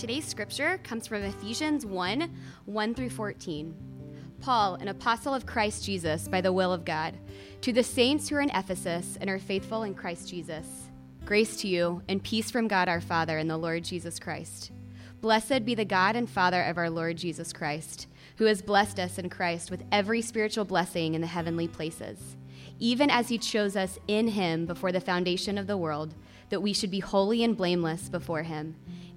Today's scripture comes from Ephesians 1 1 through 14. Paul, an apostle of Christ Jesus by the will of God, to the saints who are in Ephesus and are faithful in Christ Jesus, grace to you and peace from God our Father and the Lord Jesus Christ. Blessed be the God and Father of our Lord Jesus Christ, who has blessed us in Christ with every spiritual blessing in the heavenly places, even as he chose us in him before the foundation of the world, that we should be holy and blameless before him.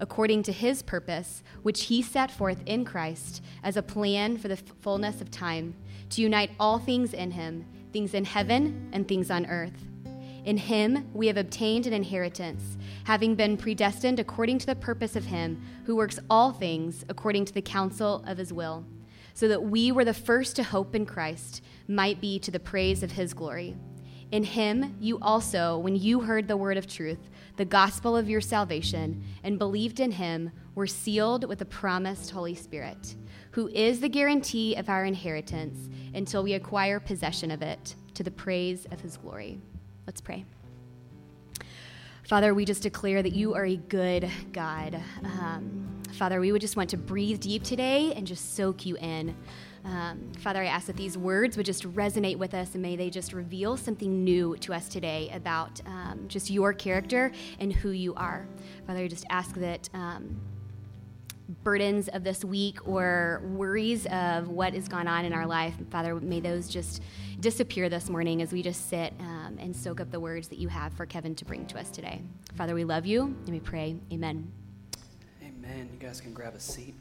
according to his purpose, which he set forth in Christ as a plan for the fullness of time, to unite all things in him, things in heaven and things on earth. In him we have obtained an inheritance, having been predestined according to the purpose of him who works all things according to the counsel of his will, so that we were the first to hope in Christ might be to the praise of his glory. In him you also, when you heard the word of truth, the gospel of your salvation, and believed in him, were sealed with the promised Holy Spirit, who is the guarantee of our inheritance until we acquire possession of it, to the praise of his glory. Let's pray. Father, we just declare that you are a good God. Um, Father, we would just want to breathe deep today and just soak you in. Um, Father, I ask that these words would just resonate with us and may they just reveal something new to us today about um, just your character and who you are. Father, I just ask that. Um, burdens of this week or worries of what has gone on in our life, Father, may those just disappear this morning as we just sit um, and soak up the words that you have for Kevin to bring to us today. Father, we love you and we pray, Amen. Amen. You guys can grab a seat.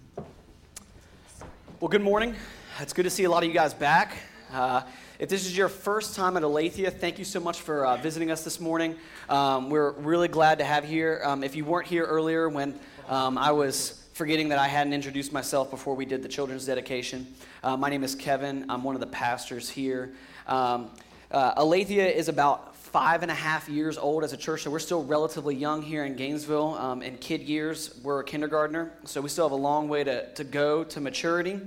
Well, good morning. It's good to see a lot of you guys back. Uh, if this is your first time at Aletheia, thank you so much for uh, visiting us this morning. Um, we're really glad to have you here. Um, if you weren't here earlier when um, I was forgetting that I hadn't introduced myself before we did the children's dedication, uh, my name is Kevin. I'm one of the pastors here. Um, uh, Aletheia is about five and a half years old as a church, so we're still relatively young here in Gainesville. Um, in kid years, we're a kindergartner, so we still have a long way to, to go to maturity.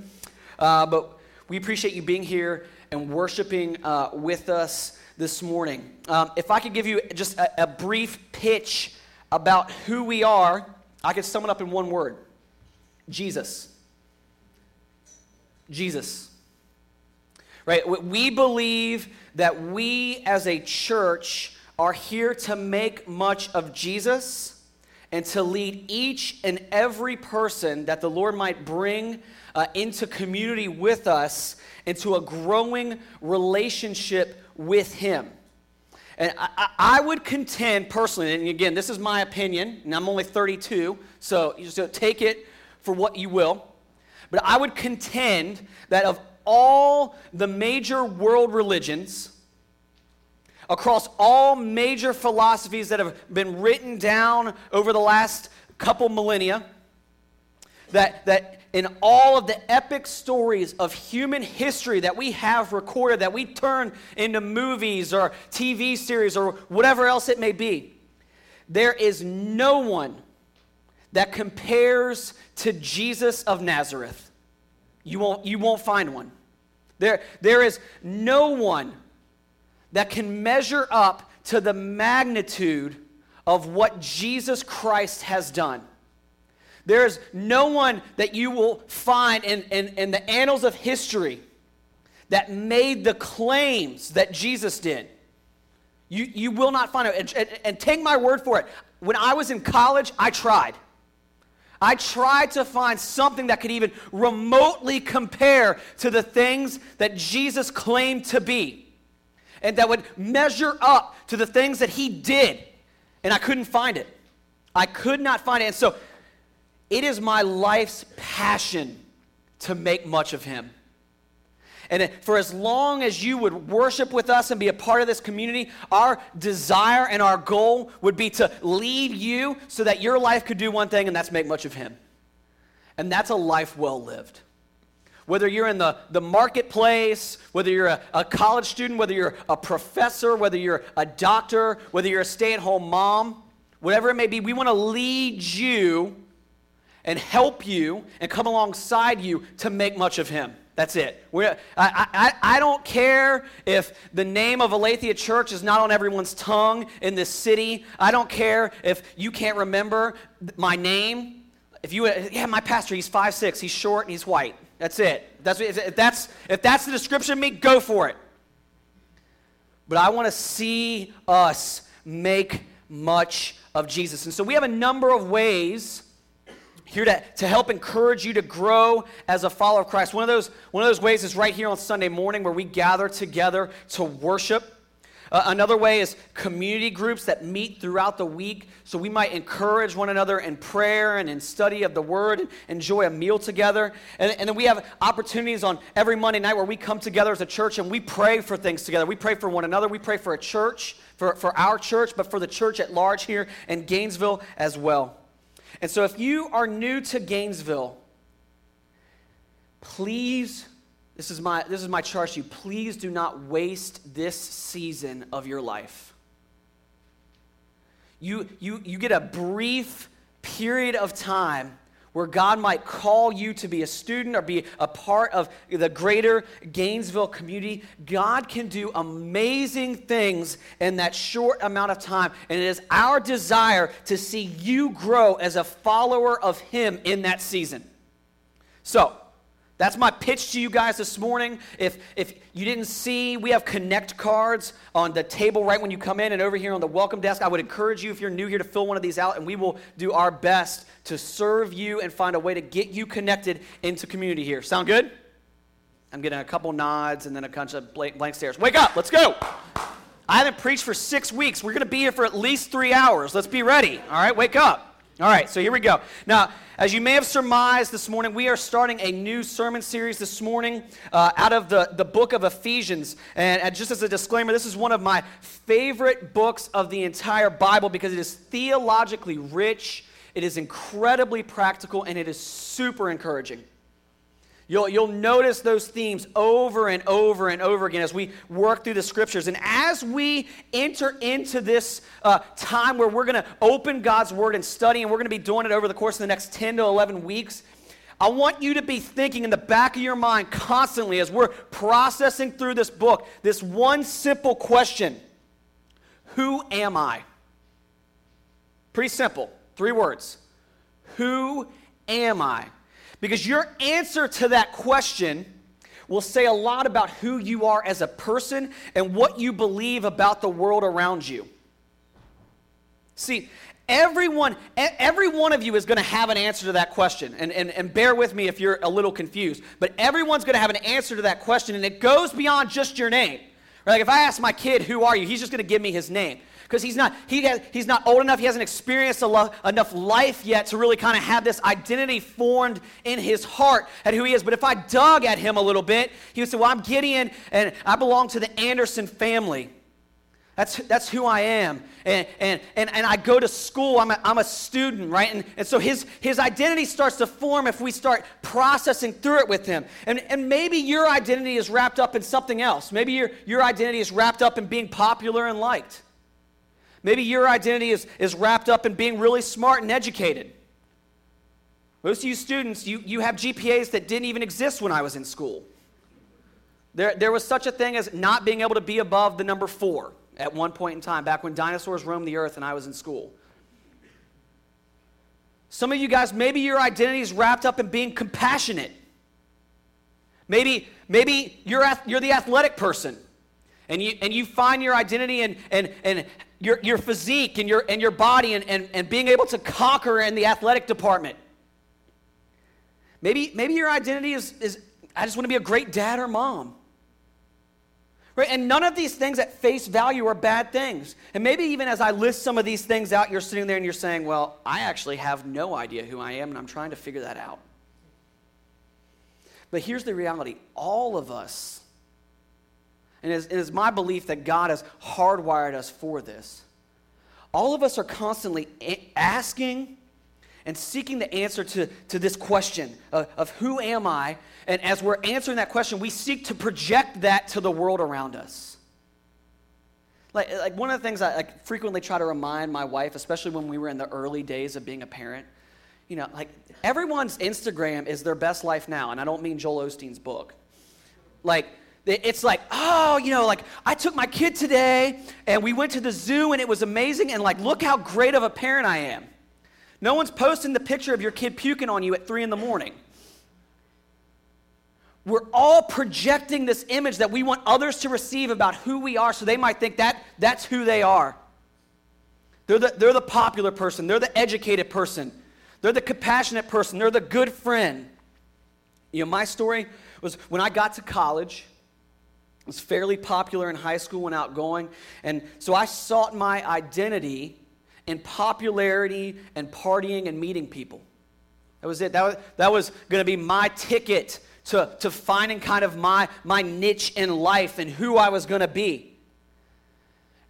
Uh, but we appreciate you being here and worshiping uh, with us this morning. Um, if I could give you just a, a brief pitch about who we are, I could sum it up in one word Jesus. Jesus. Right? We believe that we as a church are here to make much of Jesus and to lead each and every person that the Lord might bring uh, into community with us, into a growing relationship with Him. And I, I, would contend personally, and again, this is my opinion, and I'm only 32, so you just take it for what you will. But I would contend that of all the major world religions, across all major philosophies that have been written down over the last couple millennia, that, that in all of the epic stories of human history that we have recorded, that we turn into movies or TV series or whatever else it may be, there is no one that compares to Jesus of Nazareth. You won't, you won't find one. There, there is no one that can measure up to the magnitude of what Jesus Christ has done. There's no one that you will find in, in, in the annals of history that made the claims that Jesus did. You, you will not find it. And, and, and, take my word for it. When I was in college, I tried. I tried to find something that could even remotely compare to the things that Jesus claimed to be and that would measure up to the things that he did. And I couldn't find it. I could not find it. And so it is my life's passion to make much of him. And for as long as you would worship with us and be a part of this community, our desire and our goal would be to lead you so that your life could do one thing, and that's make much of Him. And that's a life well lived. whether you're in the, the marketplace, whether you're a, a college student, whether you're a professor, whether you're a doctor, whether you're a stay at home mom, whatever it may be, we want to lead you and help you and come alongside you to make much of Him. That's it. I, I, I don't care if the name of Aletheia Church is not on everyone's tongue in this city. I don't care if you can't remember my name. If you, yeah, my pastor, he's five six, he's short, and he's white. That's it. That's, if, that's, if that's the description of me, go for it. But I want to see us make much of Jesus. And so we have a number of ways here to, to help encourage you to grow as a follower of Christ. One of, those, one of those ways is right here on Sunday morning where we gather together to worship. Uh, another way is community groups that meet throughout the week so we might encourage one another in prayer and in study of the word and enjoy a meal together. And, and then we have opportunities on every Monday night where we come together as a church and we pray for things together. We pray for one another, we pray for a church, for, for our church, but for the church at large here in Gainesville as well. And so if you are new to Gainesville, please, this is my, this is my charge to you, please do not waste this season of your life. You, you, you get a brief period of time where God might call you to be a student or be a part of the greater Gainesville community. God can do amazing things in that short amount of time. And it is our desire to see you grow as a follower of Him in that season. So, that's my pitch to you guys this morning. If, if you didn't see, we have connect cards on the table right when you come in and over here on the welcome desk. I would encourage you, if you're new here, to fill one of these out, and we will do our best to serve you and find a way to get you connected into community here. Sound good? I'm getting a couple nods and then a bunch of blank stares. Wake up, let's go. I haven't preached for six weeks. We're going to be here for at least three hours. Let's be ready. All right, wake up. All right, so here we go. Now, as you may have surmised this morning, we are starting a new sermon series this morning uh, out of the, the book of Ephesians. And, and just as a disclaimer, this is one of my favorite books of the entire Bible because it is theologically rich, it is incredibly practical, and it is super encouraging. You'll, you'll notice those themes over and over and over again as we work through the scriptures. And as we enter into this uh, time where we're going to open God's word and study, and we're going to be doing it over the course of the next 10 to 11 weeks, I want you to be thinking in the back of your mind constantly as we're processing through this book this one simple question Who am I? Pretty simple. Three words. Who am I? Because your answer to that question will say a lot about who you are as a person and what you believe about the world around you. See, everyone, every one of you is going to have an answer to that question. And, and, and bear with me if you're a little confused. But everyone's going to have an answer to that question, and it goes beyond just your name. Right? Like if I ask my kid, who are you? He's just going to give me his name because he's not he has, he's not old enough he hasn't experienced lo- enough life yet to really kind of have this identity formed in his heart at who he is but if i dug at him a little bit he would say well i'm gideon and i belong to the anderson family that's, that's who I am. And, and, and, and I go to school, I'm a, I'm a student, right? And, and so his, his identity starts to form if we start processing through it with him. And, and maybe your identity is wrapped up in something else. Maybe your, your identity is wrapped up in being popular and liked. Maybe your identity is, is wrapped up in being really smart and educated. Most of you students, you, you have GPAs that didn't even exist when I was in school. There, there was such a thing as not being able to be above the number four at one point in time, back when dinosaurs roamed the earth and I was in school. Some of you guys, maybe your identity is wrapped up in being compassionate. Maybe, maybe you're, you're the athletic person and you, and you find your identity in, in, in your, your physique and your, and your body and, and, and being able to conquer in the athletic department. Maybe, maybe your identity is, is I just want to be a great dad or mom. Right? And none of these things at face value are bad things. And maybe even as I list some of these things out, you're sitting there and you're saying, Well, I actually have no idea who I am, and I'm trying to figure that out. But here's the reality all of us and it is, it is my belief that God has hardwired us for this. All of us are constantly asking and seeking the answer to, to this question of, of who am I? And as we're answering that question, we seek to project that to the world around us. Like, like one of the things I like, frequently try to remind my wife, especially when we were in the early days of being a parent, you know, like everyone's Instagram is their best life now, and I don't mean Joel Osteen's book. Like, it's like, oh, you know, like I took my kid today and we went to the zoo and it was amazing, and like, look how great of a parent I am. No one's posting the picture of your kid puking on you at three in the morning. We're all projecting this image that we want others to receive about who we are so they might think that that's who they are. They're the, they're the popular person, they're the educated person, they're the compassionate person, they're the good friend. You know, my story was when I got to college, was fairly popular in high school and outgoing, and so I sought my identity in popularity and partying and meeting people. That was it. That was, that was going to be my ticket to, to finding kind of my, my niche in life and who I was going to be.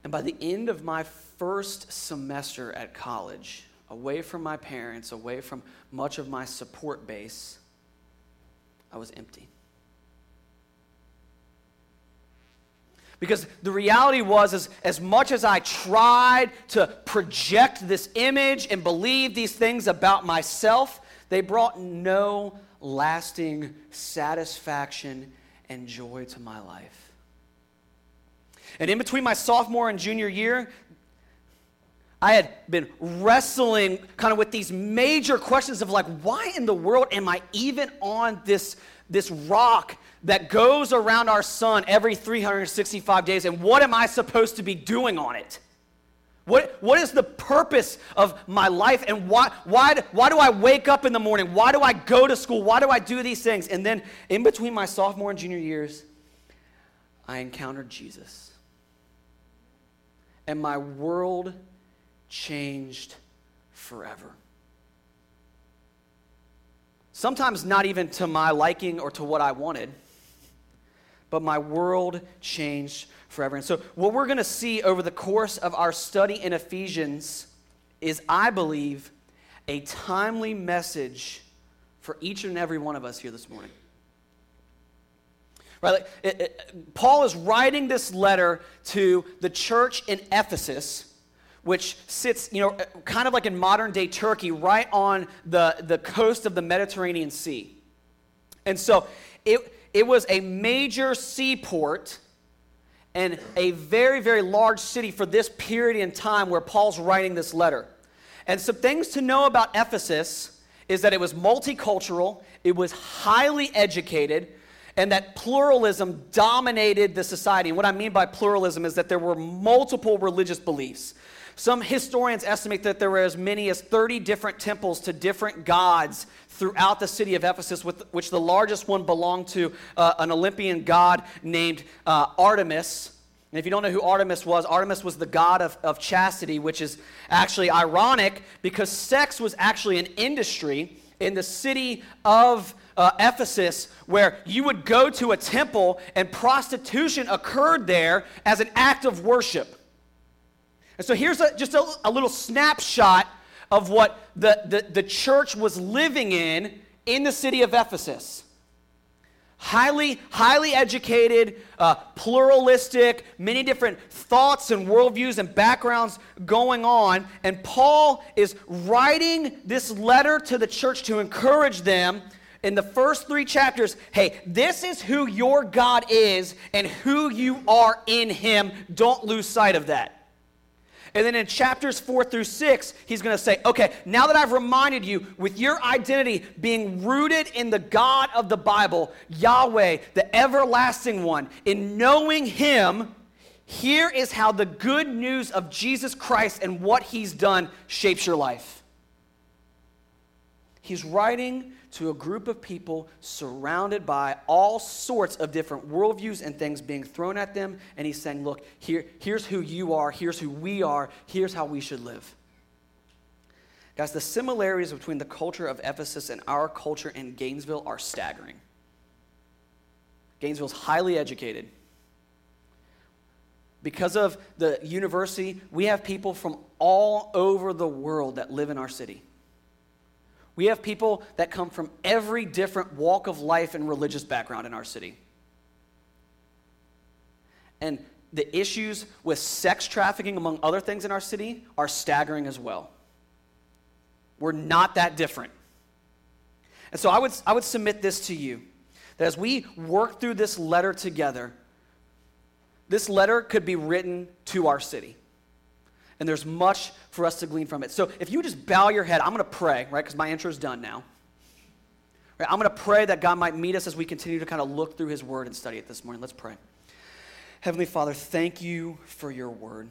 And by the end of my first semester at college, away from my parents, away from much of my support base, I was empty. Because the reality was, as, much as I tried to project this image and believe these things about myself, they brought no lasting satisfaction and joy to my life. And in between my sophomore and junior year, I had been wrestling kind of with these major questions of like, why in the world am I even on this, this rock that goes around our sun every 365 days, and what am I supposed to be doing on it? What, what is the purpose of my life, and why, why, why do I wake up in the morning? Why do I go to school? Why do I do these things? And then in between my sophomore and junior years, I encountered Jesus. And my world changed forever. Sometimes not even to my liking or to what I wanted but my world changed forever. And so, what we're going to see over the course of our study in Ephesians is, I believe, a timely message for each and every one of us here this morning. Right? Like, it, it, Paul is writing this letter to the church in Ephesus which sits, you know, kind of like in modern day Turkey, right on the, the coast of the Mediterranean Sea. And so it, it was a major seaport and a very, very large city for this period in time where Paul's writing this letter. And some things to know about Ephesus is that it was multicultural, it was highly educated, and that pluralism dominated the society. And what I mean by pluralism is that there were multiple religious beliefs. Some historians estimate that there were as many as 30 different temples to different gods throughout the city of Ephesus, with, which the largest one belonged to uh, an Olympian god named uh, Artemis. And if you don't know who Artemis was, Artemis was the god of, of chastity, which is actually ironic because sex was actually an industry in the city of uh, Ephesus where you would go to a temple and prostitution occurred there as an act of worship. And so here's a, just a, a little snapshot of what the, the, the church was living in in the city of Ephesus. Highly, highly educated, uh, pluralistic, many different thoughts and worldviews and backgrounds going on. And Paul is writing this letter to the church to encourage them in the first three chapters hey, this is who your God is and who you are in Him. Don't lose sight of that. And then in chapters four through six, he's going to say, okay, now that I've reminded you with your identity being rooted in the God of the Bible, Yahweh, the everlasting one, in knowing him, here is how the good news of Jesus Christ and what he's done shapes your life. He's writing to a group of people surrounded by all sorts of different worldviews and things being thrown at them. And he's saying, Look, here, here's who you are, here's who we are, here's how we should live. Guys, the similarities between the culture of Ephesus and our culture in Gainesville are staggering. Gainesville's highly educated. Because of the university, we have people from all over the world that live in our city We have people that come from every different walk of life and religious background in our city. And the issues with sex trafficking, among other things in our city, are staggering as well. We're not that different. And so I would, I would submit this to you that as we work through this letter together, this letter could be written to our city. And there's much for us to glean from it. So if you just bow your head, I'm going to pray, right? Because my intro is done now. Right, I'm going to pray that God might meet us as we continue to kind of look through his word and study it this morning. Let's pray. Heavenly Father, thank you for your word.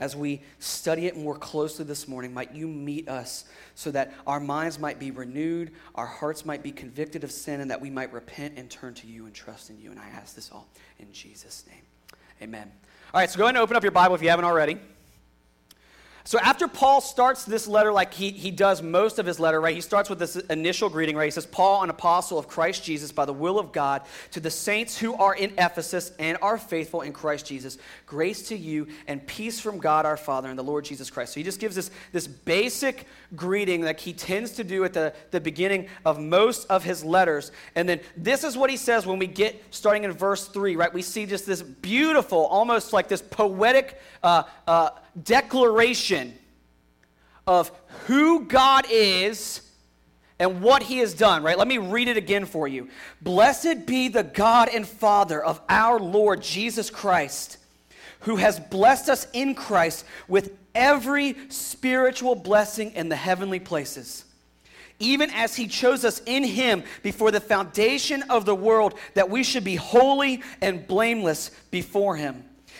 As we study it more closely this morning, might you meet us so that our minds might be renewed, our hearts might be convicted of sin, and that we might repent and turn to you and trust in you. And I ask this all in Jesus' name. Amen. All right, so go ahead and open up your Bible if you haven't already. So after Paul starts this letter like he, he does most of his letter, right? He starts with this initial greeting, right? He says, Paul, an apostle of Christ Jesus by the will of God, to the saints who are in Ephesus and are faithful in Christ Jesus, grace to you and peace from God our Father and the Lord Jesus Christ. So he just gives us this basic greeting like he tends to do at the, the beginning of most of his letters. And then this is what he says when we get starting in verse 3, right? We see just this beautiful, almost like this poetic uh, uh, declaration of who God is and what he has done, right? Let me read it again for you. Blessed be the God and Father of our Lord Jesus Christ, who has blessed us in Christ with every spiritual blessing in the heavenly places. Even as he chose us in him before the foundation of the world, that we should be holy and blameless before him.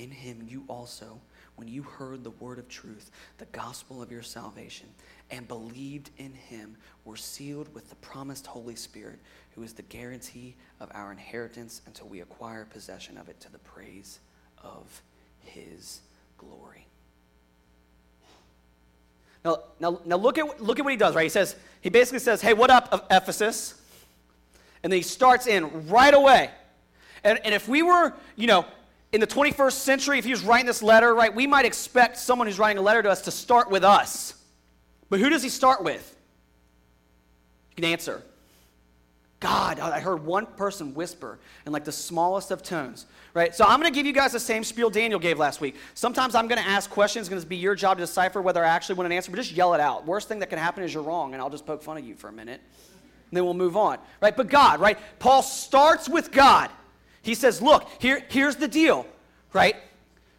In him you also, when you heard the word of truth, the gospel of your salvation, and believed in him, were sealed with the promised Holy Spirit, who is the guarantee of our inheritance until we acquire possession of it to the praise of his glory. Now, now, now look, at, look at what he does, right? He says, he basically says, hey, what up, Ephesus? And then he starts in right away. And, and if we were, you know, in the 21st century, if he was writing this letter, right, we might expect someone who's writing a letter to us to start with us. But who does he start with? You can answer. God. I heard one person whisper in like the smallest of tones, right? So I'm going to give you guys the same spiel Daniel gave last week. Sometimes I'm going to ask questions. It's going to be your job to decipher whether I actually want an answer, but just yell it out. Worst thing that can happen is you're wrong, and I'll just poke fun of you for a minute. And then we'll move on, right? But God, right? Paul starts with God. He says, Look, here, here's the deal, right?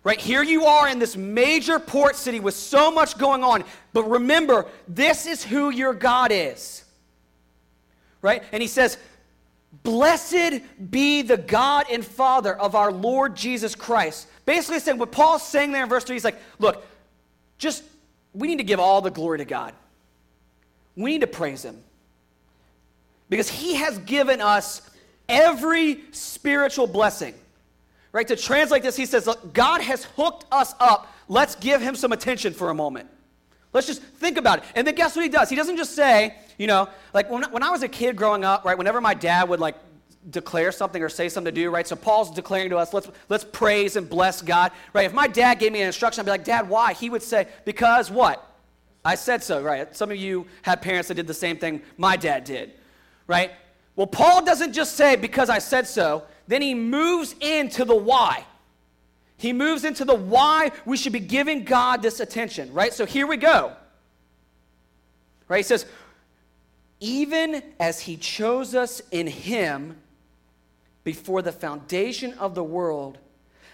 Right here you are in this major port city with so much going on. But remember, this is who your God is. Right? And he says, Blessed be the God and Father of our Lord Jesus Christ. Basically saying what Paul's saying there in verse 3, he's like, look, just we need to give all the glory to God. We need to praise him. Because he has given us every spiritual blessing. Right? To translate this, he says, Look, God has hooked us up. Let's give him some attention for a moment. Let's just think about it. And then guess what he does? He doesn't just say, you know, like when, when I was a kid growing up, right, whenever my dad would like declare something or say something to do, right? So Paul's declaring to us, let's, let's praise and bless God, right? If my dad gave me an instruction, I'd be like, Dad, why? He would say, because what? I said so, right? Some of you had parents that did the same thing my dad did, right? Well, Paul doesn't just say, because I said so, then he moves into the why. He moves into the why we should be giving God this attention, right? So here we go. Right? He says, even as he chose us in him before the foundation of the world,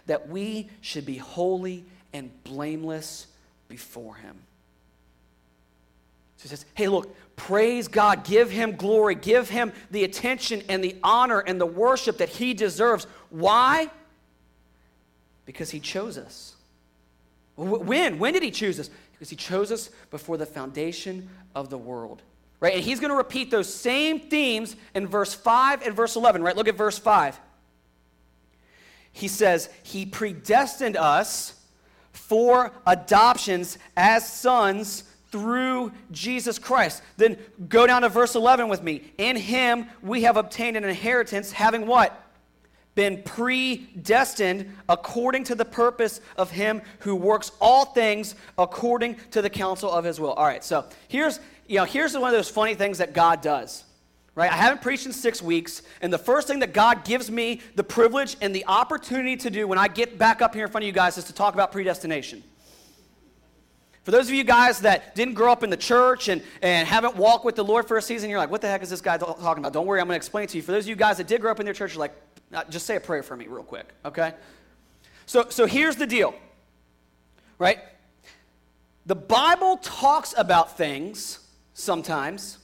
that we should be holy and blameless before him. So he says, hey, look, praise God, give him glory, give him the attention and the honor and the worship that he deserves. Why? Because he chose us. When? When did he choose us? Because he chose us before the foundation of the world. Right? And he's going to repeat those same themes in verse 5 and verse 11, right? Look at verse 5. He says, He predestined us for adoptions as sons through Jesus Christ. Then go down to verse 11 with me. In him we have obtained an inheritance, having what? Been predestined according to the purpose of him who works all things according to the counsel of his will. All right, so here's, you know, here's one of those funny things that God does. Right? I haven't preached in six weeks, and the first thing that God gives me the privilege and the opportunity to do when I get back up here in front of you guys is to talk about predestination. For those of you guys that didn't grow up in the church and, and haven't walked with the Lord for a season, you're like, what the heck is this guy talking about? Don't worry, I'm going to explain it to you. For those of you guys that did grow up in their church, you're like, just say a prayer for me real quick, okay? So, so here's the deal, right? The Bible talks about things sometimes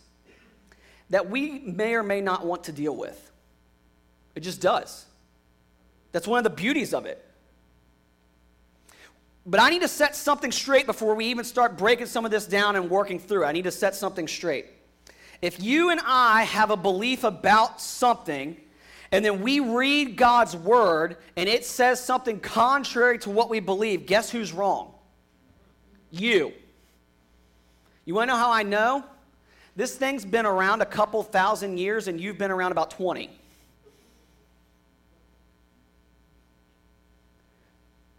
that we may or may not want to deal with. It just does. That's one of the beauties of it. But I need to set something straight before we even start breaking some of this down and working through. I need to set something straight. If you and I have a belief about something, and then we read God's word and it says something contrary to what we believe, guess who's wrong? You. You want to know how I know? This thing's been around a couple thousand years and you've been around about 20.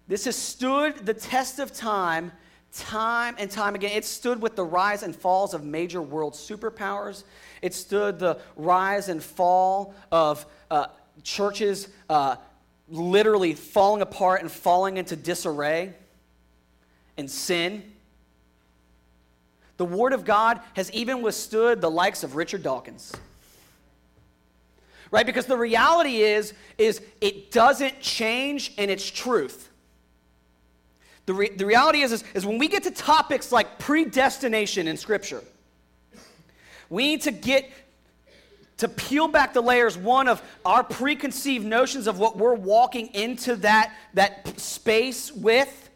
This has stood the test of time, time and time again. It stood with the rise and falls of major world superpowers. It stood the rise and fall of uh, churches uh, literally falling apart and falling into disarray and sin. The Word of God has even withstood the likes of Richard Dawkins. Right? Because the reality is, is it doesn't change in its truth. The, re- the reality is, is, is when we get to topics like predestination in Scripture, we need to get to peel back the layers one of our preconceived notions of what we're walking into that, that space with.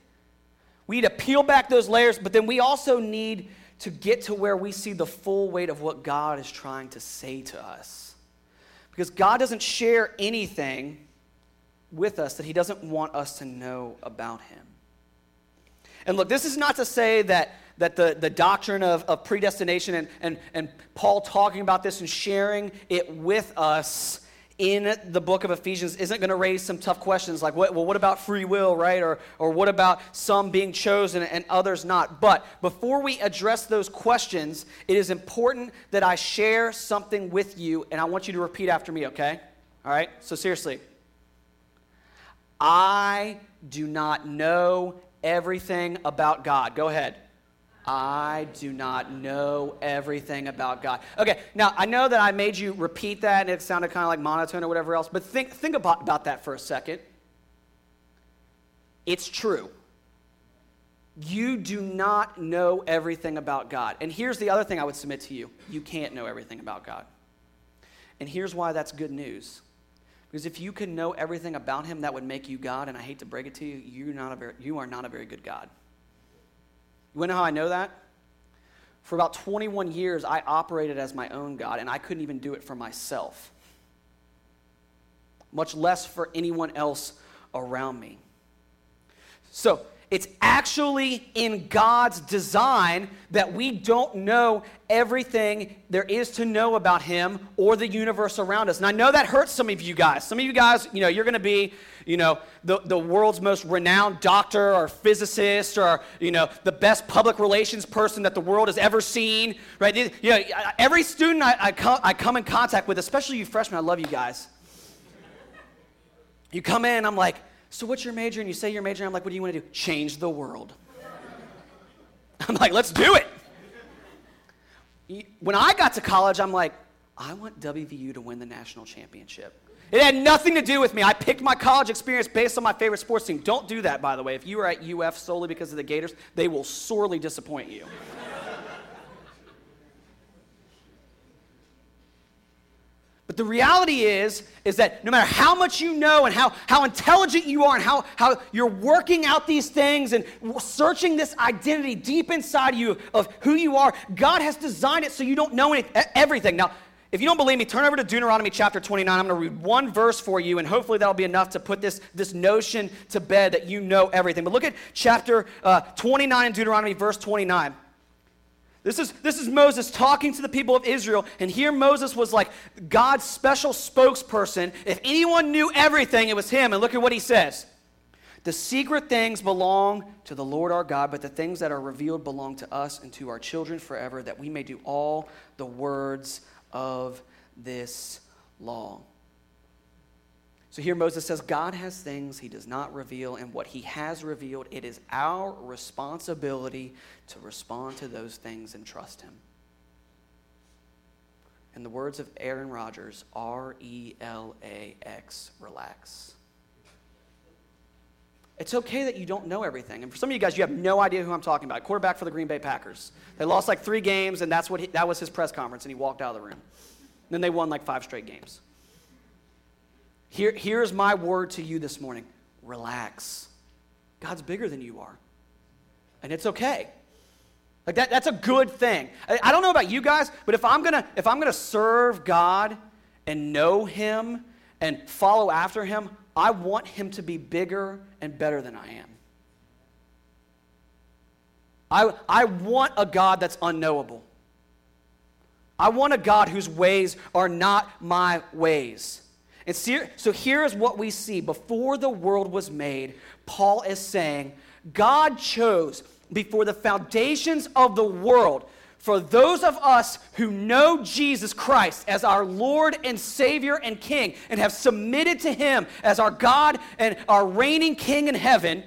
We need to peel back those layers but then we also need to get to where we see the full weight of what god is trying to say to us. Because god doesn't share anything with us that he doesn't want us to know about him and look, this is not to say that, that the, the doctrine of, of predestination and, and, and Paul talking about this and sharing it with us in the book of Ephesians isn't going to raise some tough questions like, what, well, what about free will, right? Or, or what about some being chosen and others not? But before we address those questions, it is important that I share something with you, and I want you to repeat after me, okay? All right? So, seriously. I do not know everything about God. Go ahead. I do not know everything about God. Okay, now I know that I made you repeat that and it sounded kind of like monotone or whatever else, but think, think about, about that for a second. It's true. You do not know everything about God. And here's the other thing I would submit to you you can't know everything about God. And here's why that's good news because if you can know everything about him, that would make you God. And I hate to break it to you, you're not a very, you are not a very good God. You want to know how I know that? For about 21 years, I operated as my own God, and I couldn't even do it for myself, much less for anyone else around me. So, it's actually in God's design that we don't know everything there is to know about Him or the universe around us. And I know that hurts some of you guys. Some of you guys, you know, you're going to be, you know, the, the world's most renowned doctor or physicist or, you know, the best public relations person that the world has ever seen, right? You know, every student I, I, come, I come in contact with, especially you freshmen, I love you guys. You come in, I'm like, so what's your major? And you say your major, I'm like, What do you want to do? Change the world. I'm like, Let's do it. when I got to college, I'm like, I want WVU to win the national championship. It had nothing to do with me. I picked my college experience based on my favorite sports team. Don't do that, by the way. If you are at UF solely because of the Gators, they will sorely disappoint you. The reality is, is that no matter how much you know and how, how intelligent you are and how, how you're working out these things and searching this identity deep inside of you of who you are, God has designed it so you don't know anything, everything. Now, if you don't believe me, turn over to Deuteronomy chapter 29. I'm going to read one verse for you, and hopefully that'll be enough to put this, this notion to bed that you know everything. But look at chapter uh, 29 in Deuteronomy, verse 29. This is, this is Moses talking to the people of Israel, and here Moses was like God's special spokesperson. If anyone knew everything, it was him. And look at what he says The secret things belong to the Lord our God, but the things that are revealed belong to us and to our children forever, that we may do all the words of this law. So here Moses says, God has things he does not reveal, and what he has revealed, it is our responsibility to respond to those things and trust him. In the words of Aaron Rodgers, R E L A X, relax. It's okay that you don't know everything. And for some of you guys, you have no idea who I'm talking about. Quarterback for the Green Bay Packers. They lost like three games, and that's what he, that was his press conference, and he walked out of the room. And then they won like five straight games. Here, here's my word to you this morning relax. God's bigger than you are. And it's okay. Like that, that's a good thing. I, I don't know about you guys, but if I'm gonna if I'm gonna serve God and know Him and follow after Him, I want Him to be bigger and better than I am. I, I want a God that's unknowable. I want a God whose ways are not my ways. And so here's what we see. Before the world was made, Paul is saying, God chose before the foundations of the world for those of us who know Jesus Christ as our Lord and Savior and King and have submitted to Him as our God and our reigning King in heaven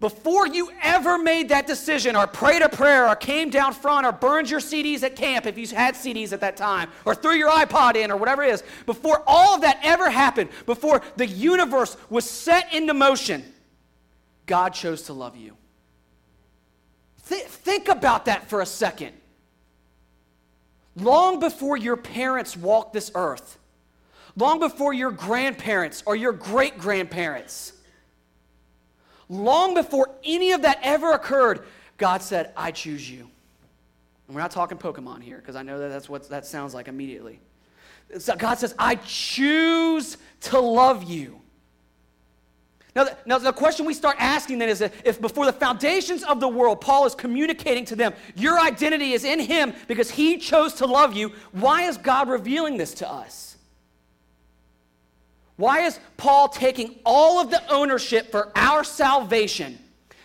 before you ever made that decision, or prayed a prayer, or came down front, or burned your CDs at camp if you had CDs at that time, or threw your iPod in, or whatever it is, before all of that ever happened, before the universe was set into motion, God chose to love you. Th- think about that for a second. Long before your parents walked this earth, long before your grandparents or your great grandparents, long before any of that ever occurred, God said, I choose you. And we're not talking Pokemon here because I know that that's what that sounds like immediately. So God says, I choose to love you. Now, the, now, the question we start asking then is if before the foundations of the world, Paul is communicating to them, your identity is in him because he chose to love you, why is God revealing this to us? Why is Paul taking all of the ownership for our salvation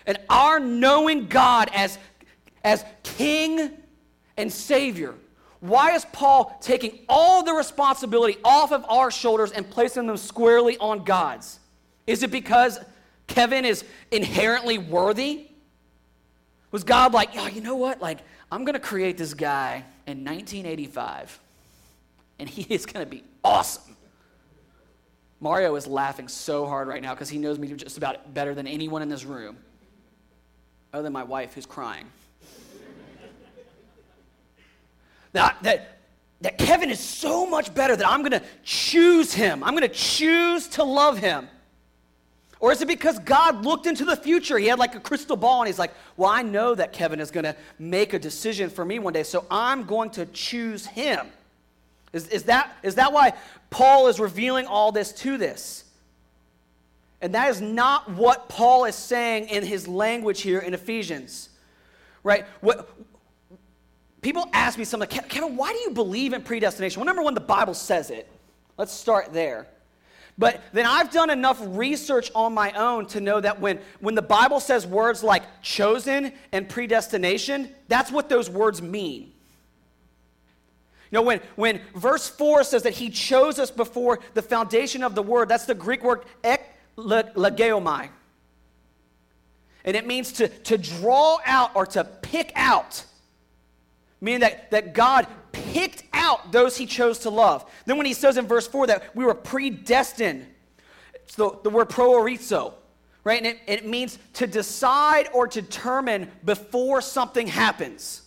and our knowing God as, as King and Savior? Why is Paul taking all the responsibility off of our shoulders and placing them squarely on God's? Is it because Kevin is inherently worthy? Was God like, oh, you know what? Like, I'm going to create this guy in 1985, and he is going to be awesome. Mario is laughing so hard right now because he knows me just about better than anyone in this room, other than my wife who's crying. that, that, that Kevin is so much better that I'm going to choose him. I'm going to choose to love him. Or is it because God looked into the future? He had like a crystal ball and he's like, well, I know that Kevin is going to make a decision for me one day, so I'm going to choose him. Is, is, that, is that why Paul is revealing all this to this? And that is not what Paul is saying in his language here in Ephesians. Right? What, people ask me something, Kevin, why do you believe in predestination? Well, number one, the Bible says it. Let's start there. But then I've done enough research on my own to know that when, when the Bible says words like chosen and predestination, that's what those words mean. You know, when, when verse 4 says that he chose us before the foundation of the word, that's the Greek word ek legeomai. And it means to, to draw out or to pick out. meaning that, that God picked out those he chose to love. Then when he says in verse 4 that we were predestined, it's the, the word proorizo, right? And it, it means to decide or determine before something happens.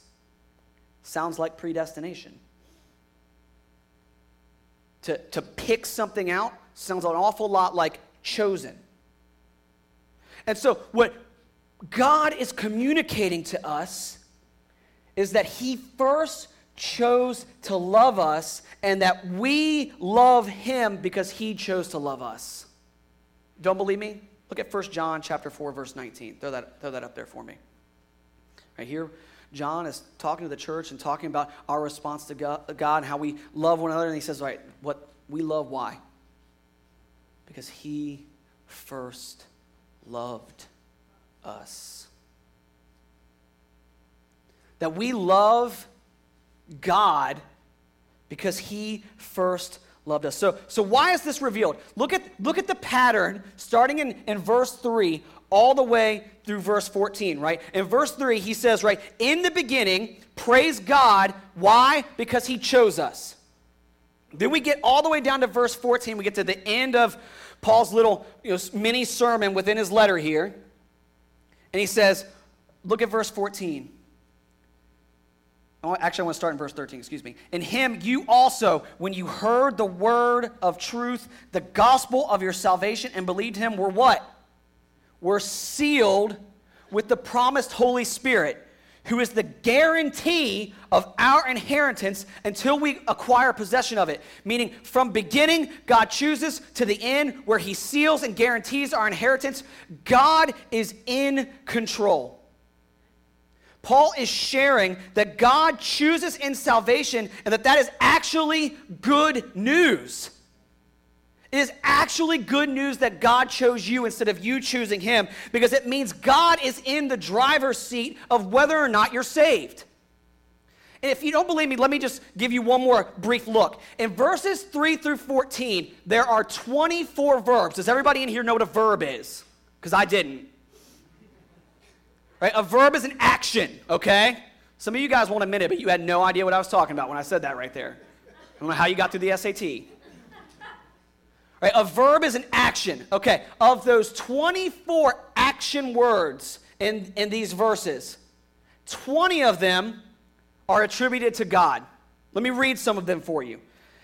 Sounds like predestination. To, to pick something out sounds an awful lot like chosen. And so, what God is communicating to us is that He first chose to love us and that we love Him because He chose to love us. Don't believe me? Look at 1 John chapter 4, verse 19. Throw that, throw that up there for me. Right here, John is talking to the church and talking about our response to God, and how we love one another. And he says, right, what we love, why? Because he first loved us. That we love God because he first loved us. So, so why is this revealed? Look at, look at the pattern starting in, in verse 3 all the way through verse 14, right? In verse 3, he says, right, in the beginning, praise God. Why? Because he chose us. Then we get all the way down to verse 14. We get to the end of Paul's little you know, mini sermon within his letter here. And he says, look at verse 14. Actually, I want to start in verse 13, excuse me. In him, you also, when you heard the word of truth, the gospel of your salvation, and believed him, were what? Were sealed with the promised Holy Spirit, who is the guarantee of our inheritance until we acquire possession of it. Meaning, from beginning, God chooses to the end, where he seals and guarantees our inheritance. God is in control. Paul is sharing that God chooses in salvation and that that is actually good news. It is actually good news that God chose you instead of you choosing him because it means God is in the driver's seat of whether or not you're saved. And if you don't believe me, let me just give you one more brief look. In verses 3 through 14, there are 24 verbs. Does everybody in here know what a verb is? Because I didn't. Right? A verb is an action, okay? Some of you guys won't admit it, but you had no idea what I was talking about when I said that right there. I don't know how you got through the SAT. Right? A verb is an action. Okay, of those 24 action words in, in these verses, 20 of them are attributed to God. Let me read some of them for you.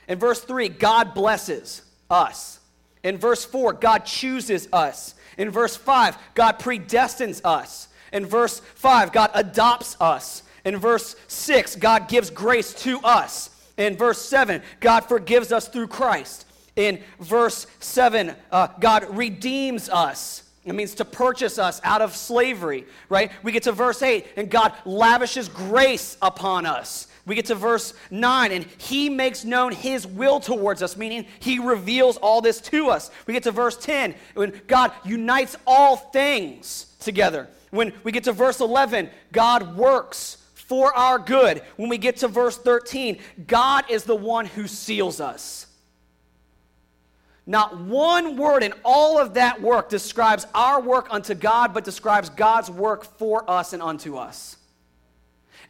In verse 3, God blesses us. In verse 4, God chooses us. In verse 5, God predestines us. In verse 5, God adopts us. In verse 6, God gives grace to us. In verse 7, God forgives us through Christ. In verse 7, uh, God redeems us. It means to purchase us out of slavery, right? We get to verse 8, and God lavishes grace upon us. We get to verse 9, and he makes known his will towards us, meaning he reveals all this to us. We get to verse 10, when God unites all things together. When we get to verse 11, God works for our good. When we get to verse 13, God is the one who seals us. Not one word in all of that work describes our work unto God, but describes God's work for us and unto us.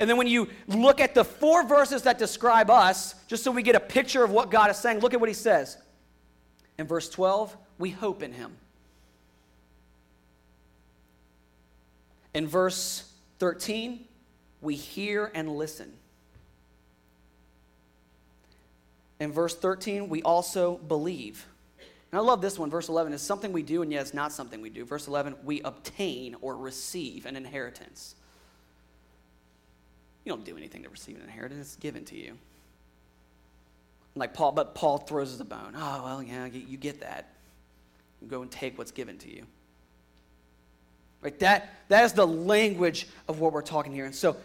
And then when you look at the four verses that describe us, just so we get a picture of what God is saying, look at what he says. In verse 12, we hope in him. In verse 13, we hear and listen. In verse 13, we also believe. And I love this one. Verse 11 is something we do, and yet it's not something we do. Verse 11, we obtain or receive an inheritance. You don't do anything to receive an inheritance, it's given to you. Like Paul, but Paul throws us a bone. Oh, well, yeah, you get that. Go and take what's given to you. Right? That, that is the language of what we're talking here. And so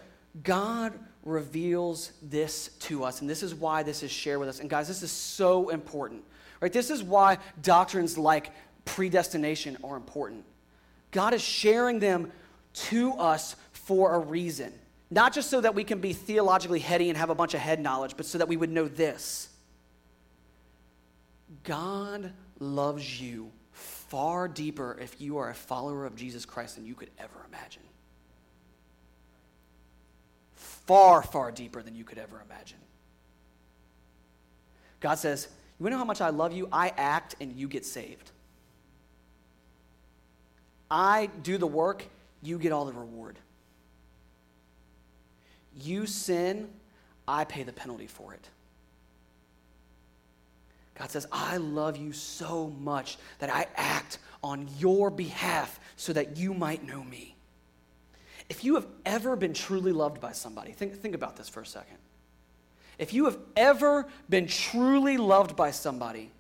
God reveals this to us, and this is why this is shared with us. And guys, this is so important. Right? This is why doctrines like predestination are important. God is sharing them to us for a reason. Not just so that we can be theologically heady and have a bunch of head knowledge, but so that we would know this God loves you far deeper if you are a follower of Jesus Christ than you could ever imagine. far, far deeper than you could ever imagine. God says, You know how much I love you? I act and you get saved. I do the work, you get all the reward. You sin, I pay the penalty for it. God says, I love you so much that I act on your behalf so that you might know me. If you have ever been truly loved by somebody, think, think about this for a second. If you have ever been truly loved by somebody,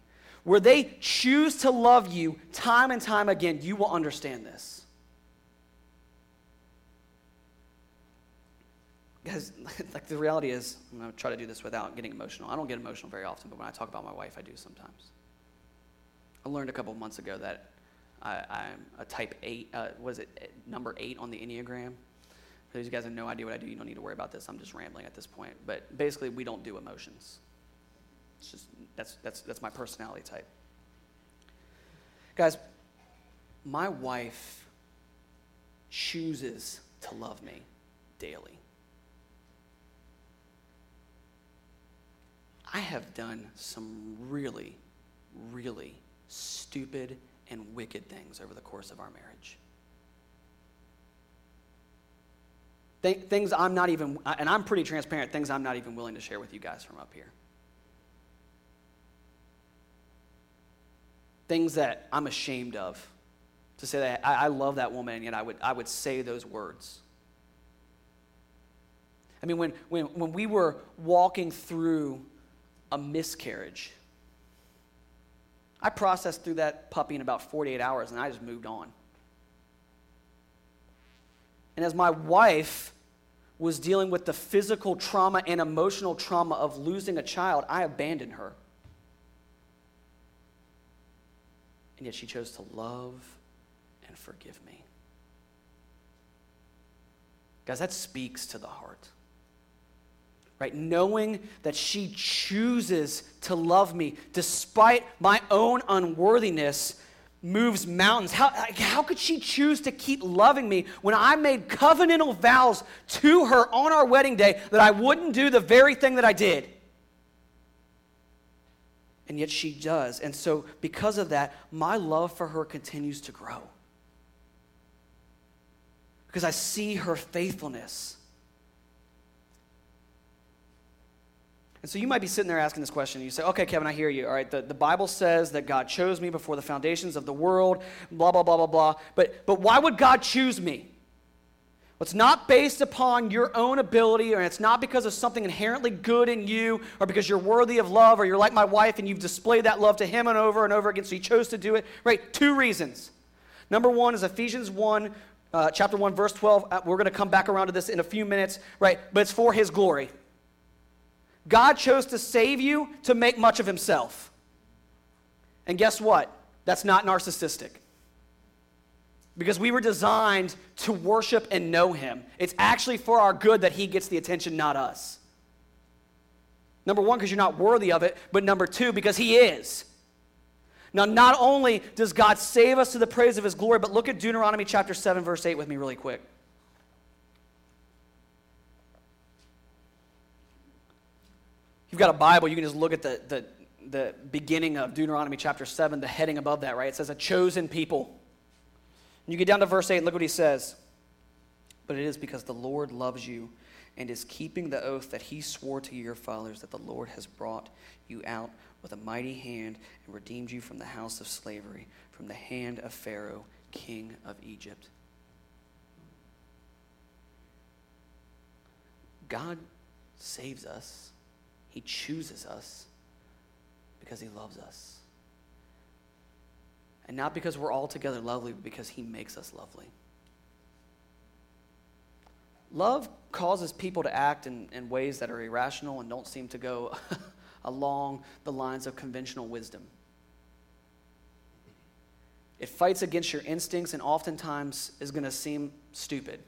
where they choose to love you time and time again, you will understand this. Guys, like the reality is, I'm going to try to do this without getting emotional. I don't get emotional very often, but when I talk about my wife, I do sometimes. I learned a couple months ago that I, am a type 8, uh, was it number 8 on the Enneagram? For those of you guys have no idea what I do, you don't need to worry about this. I'm just rambling at this point. But basically, we don't do emotions. It's just, that's, that's, that's my personality type. Guys, my wife chooses to love me daily. I have done some really, really stupid and wicked things over the course of our marriage. Th- things I'm not even, uh, and I'm pretty transparent, things I'm not even willing to share with you guys from up here. Things that I'm ashamed of. To say that I, I love that woman, and yet I would, I would say those words. I mean, when, when, when we were walking through a miscarriage, I processed through that puppy in about 48 hours and I just moved on. And as my wife was dealing with the physical trauma and emotional trauma of losing a child, I abandoned her. And yet she chose to love and forgive me. Guys, that speaks to the heart right? Knowing that she chooses to love me despite my own unworthiness moves mountains. How, how could she choose to keep loving me when I made covenantal vows to her on our wedding day that I wouldn't do the very thing that I did? And yet she does. And so, because of that, my love for her continues to grow. Because I see her faithfulness. And so you might be sitting there asking this question. You say, okay, Kevin, I hear you. All right, the, the Bible says that God chose me before the foundations of the world, blah, blah, blah, blah, blah. But, but why would God choose me? Well, it's not based upon your own ability, or it's not because of something inherently good in you, or because you're worthy of love, or you're like my wife and you've displayed that love to him and over and over again, so he chose to do it. Right? Two reasons. Number one is Ephesians 1, uh, chapter 1, verse 12. Uh, we're going to come back around to this in a few minutes, right? But it's for his glory. God chose to save you to make much of himself. And guess what? That's not narcissistic. Because we were designed to worship and know him. It's actually for our good that he gets the attention, not us. Number one, because you're not worthy of it, but number two, because he is. Now, not only does God save us to the praise of his glory, but look at Deuteronomy chapter 7, verse 8 with me, really quick. You've got a Bible, you can just look at the, the, the beginning of Deuteronomy chapter 7, the heading above that, right? It says, a chosen people. And you get down to verse 8, look what he says. But it is because the Lord loves you and is keeping the oath that he swore to your fathers that the Lord has brought you out with a mighty hand and redeemed you from the house of slavery, from the hand of Pharaoh, king of Egypt. God saves us he chooses us because He loves us. And not because we're altogether lovely, but because He makes us lovely. Love causes people to act in, in ways that are irrational and don't seem to go along the lines of conventional wisdom. It fights against your instincts and oftentimes is going to seem stupid.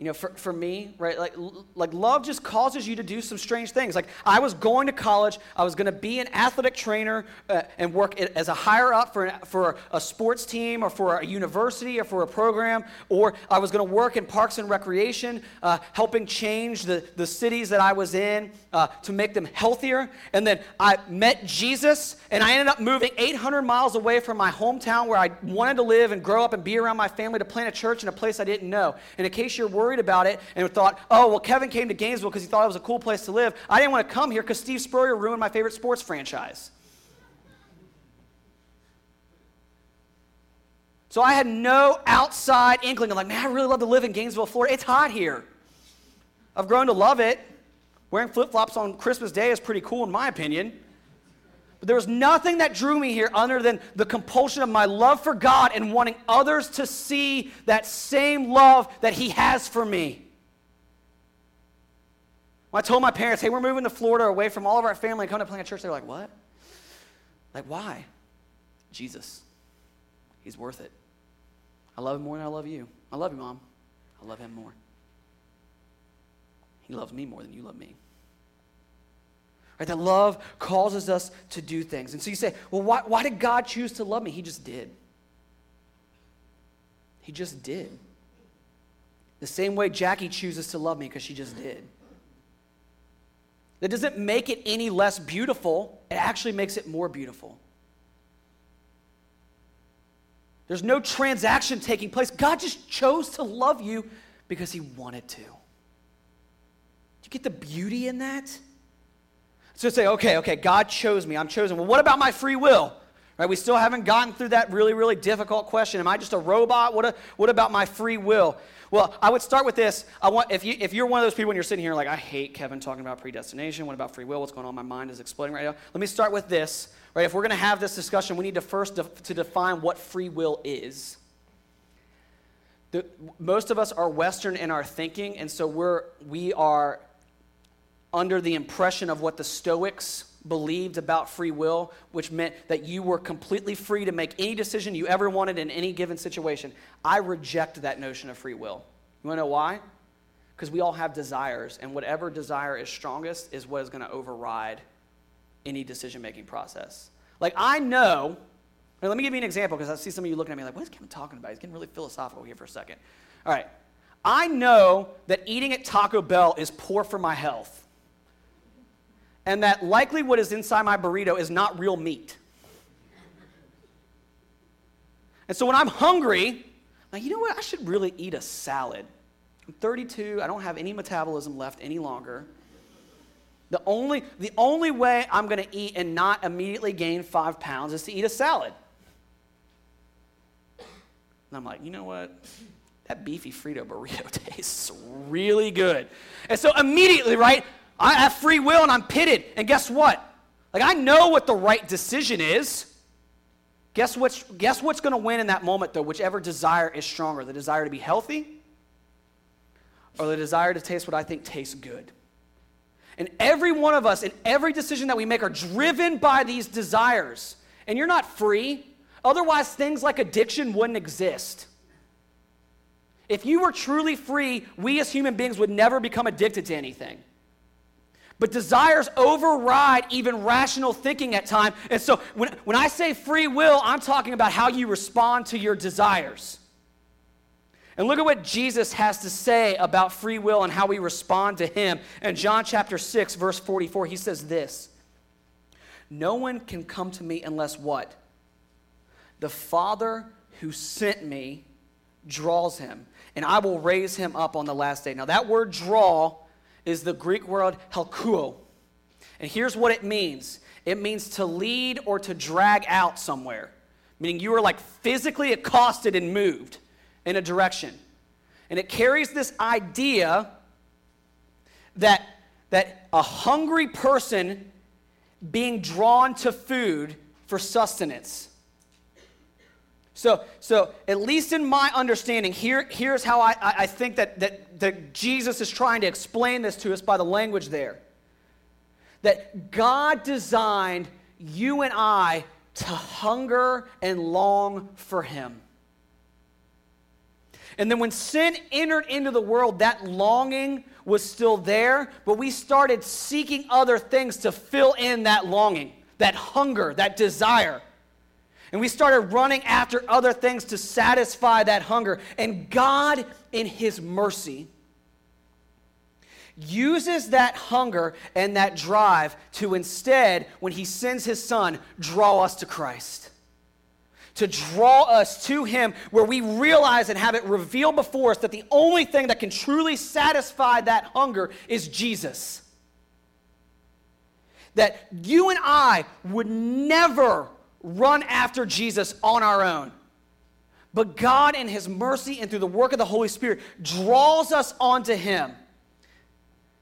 You know, for, for me, right, like, like love just causes you to do some strange things. Like I was going to college, I was going to be an athletic trainer uh, and work as a higher up for, for a sports team or for a university or for a program, or I was going to work in parks and recreation, uh, helping change the, the cities that I was in uh, to make them healthier. And then I met Jesus and I ended up moving 800 miles away from my hometown where I wanted to live and grow up and be around my family to plant a church in a place I didn't know. And in case you're worried, worried about it and thought, oh, well, Kevin came to Gainesville because he thought it was a cool place to live. I didn't want to come here because Steve Spurrier ruined my favorite sports franchise. So I had no outside inkling. I'm like, man, I really love to live in Gainesville, Florida. It's hot here. I've grown to love it. Wearing flip flops on Christmas Day is pretty cool, in my opinion. But there was nothing that drew me here other than the compulsion of my love for God and wanting others to see that same love that He has for me. When I told my parents, hey, we're moving to Florida away from all of our family and coming to plant a church, they were like, what? Like, why? Jesus. He's worth it. I love him more than I love you. I love you, Mom. I love him more. He loves me more than you love me. Right? That love causes us to do things. And so you say, well, why, why did God choose to love me? He just did. He just did. The same way Jackie chooses to love me because she just did. That doesn't make it any less beautiful, it actually makes it more beautiful. There's no transaction taking place. God just chose to love you because He wanted to. Do you get the beauty in that? So say, okay, okay, God chose me. I'm chosen. Well, what about my free will? Right? We still haven't gotten through that really, really difficult question. Am I just a robot? What, a, what about my free will? Well, I would start with this. I want if you if you're one of those people when you're sitting here like I hate Kevin talking about predestination. What about free will? What's going on? My mind is exploding right now. Let me start with this. Right? If we're going to have this discussion, we need to first to define what free will is. The, most of us are Western in our thinking, and so we're we are under the impression of what the Stoics believed about free will, which meant that you were completely free to make any decision you ever wanted in any given situation. I reject that notion of free will. You want to know why? Because we all have desires, and whatever desire is strongest is what is going to override any decision making process. Like, I know, let me give you an example because I see some of you looking at me like, what is Kevin talking about? He's getting really philosophical here for a second. All right. I know that eating at Taco Bell is poor for my health and that likely what is inside my burrito is not real meat. And so when I'm hungry, I'm like, you know what? I should really eat a salad. I'm 32, I don't have any metabolism left any longer. The only, the only way I'm going to eat and not immediately gain five pounds is to eat a salad. And I'm like, you know what? That beefy Frito burrito tastes really good. And so immediately, right, I have free will and I'm pitted. And guess what? Like, I know what the right decision is. Guess what's, guess what's going to win in that moment, though? Whichever desire is stronger the desire to be healthy or the desire to taste what I think tastes good. And every one of us, in every decision that we make, are driven by these desires. And you're not free. Otherwise, things like addiction wouldn't exist. If you were truly free, we as human beings would never become addicted to anything. But desires override even rational thinking at times. And so when, when I say free will, I'm talking about how you respond to your desires. And look at what Jesus has to say about free will and how we respond to him. In John chapter 6, verse 44, he says this No one can come to me unless what? The Father who sent me draws him, and I will raise him up on the last day. Now, that word draw is the Greek word helkuo. And here's what it means it means to lead or to drag out somewhere, meaning you are like physically accosted and moved in a direction. And it carries this idea that, that a hungry person being drawn to food for sustenance so, so at least in my understanding, here, here's how I, I think that, that, that Jesus is trying to explain this to us by the language there. That God designed you and I to hunger and long for Him. And then when sin entered into the world, that longing was still there, but we started seeking other things to fill in that longing, that hunger, that desire. And we started running after other things to satisfy that hunger. And God, in His mercy, uses that hunger and that drive to instead, when He sends His Son, draw us to Christ. To draw us to Him, where we realize and have it revealed before us that the only thing that can truly satisfy that hunger is Jesus. That you and I would never run after Jesus on our own. But God, in His mercy and through the work of the Holy Spirit, draws us onto Him.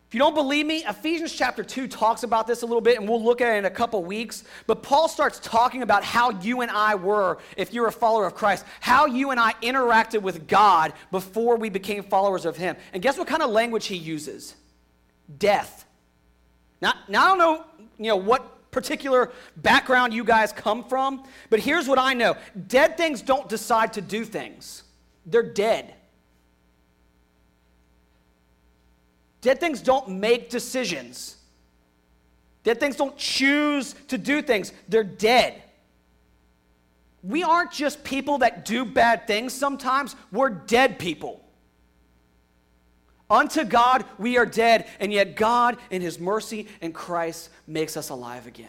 If you don't believe me, Ephesians chapter 2 talks about this a little bit, and we'll look at it in a couple weeks. But Paul starts talking about how you and I were, if you're a follower of Christ, how you and I interacted with God before we became followers of Him. And guess what kind of language he uses? Death. Now, now I don't know, you know, what particular background you guys come from, but here's what I know dead things don't decide to do things, they're dead. Dead things don't make decisions. Dead things don't choose to do things. They're dead. We aren't just people that do bad things sometimes, we're dead people. Unto God we are dead, and yet God, in His mercy and Christ, makes us alive again.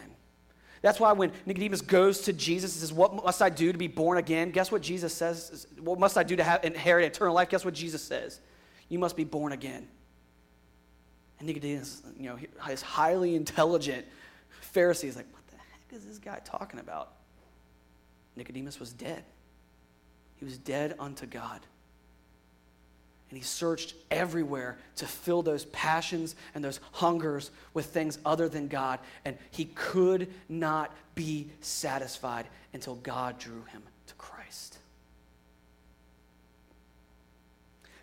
That's why when Nicodemus goes to Jesus and says, What must I do to be born again? Guess what Jesus says? What must I do to have, inherit eternal life? Guess what Jesus says? You must be born again. And Nicodemus, you know, his highly intelligent Pharisee is like, What the heck is this guy talking about? Nicodemus was dead. He was dead unto God. And he searched everywhere to fill those passions and those hungers with things other than God. And he could not be satisfied until God drew him to Christ.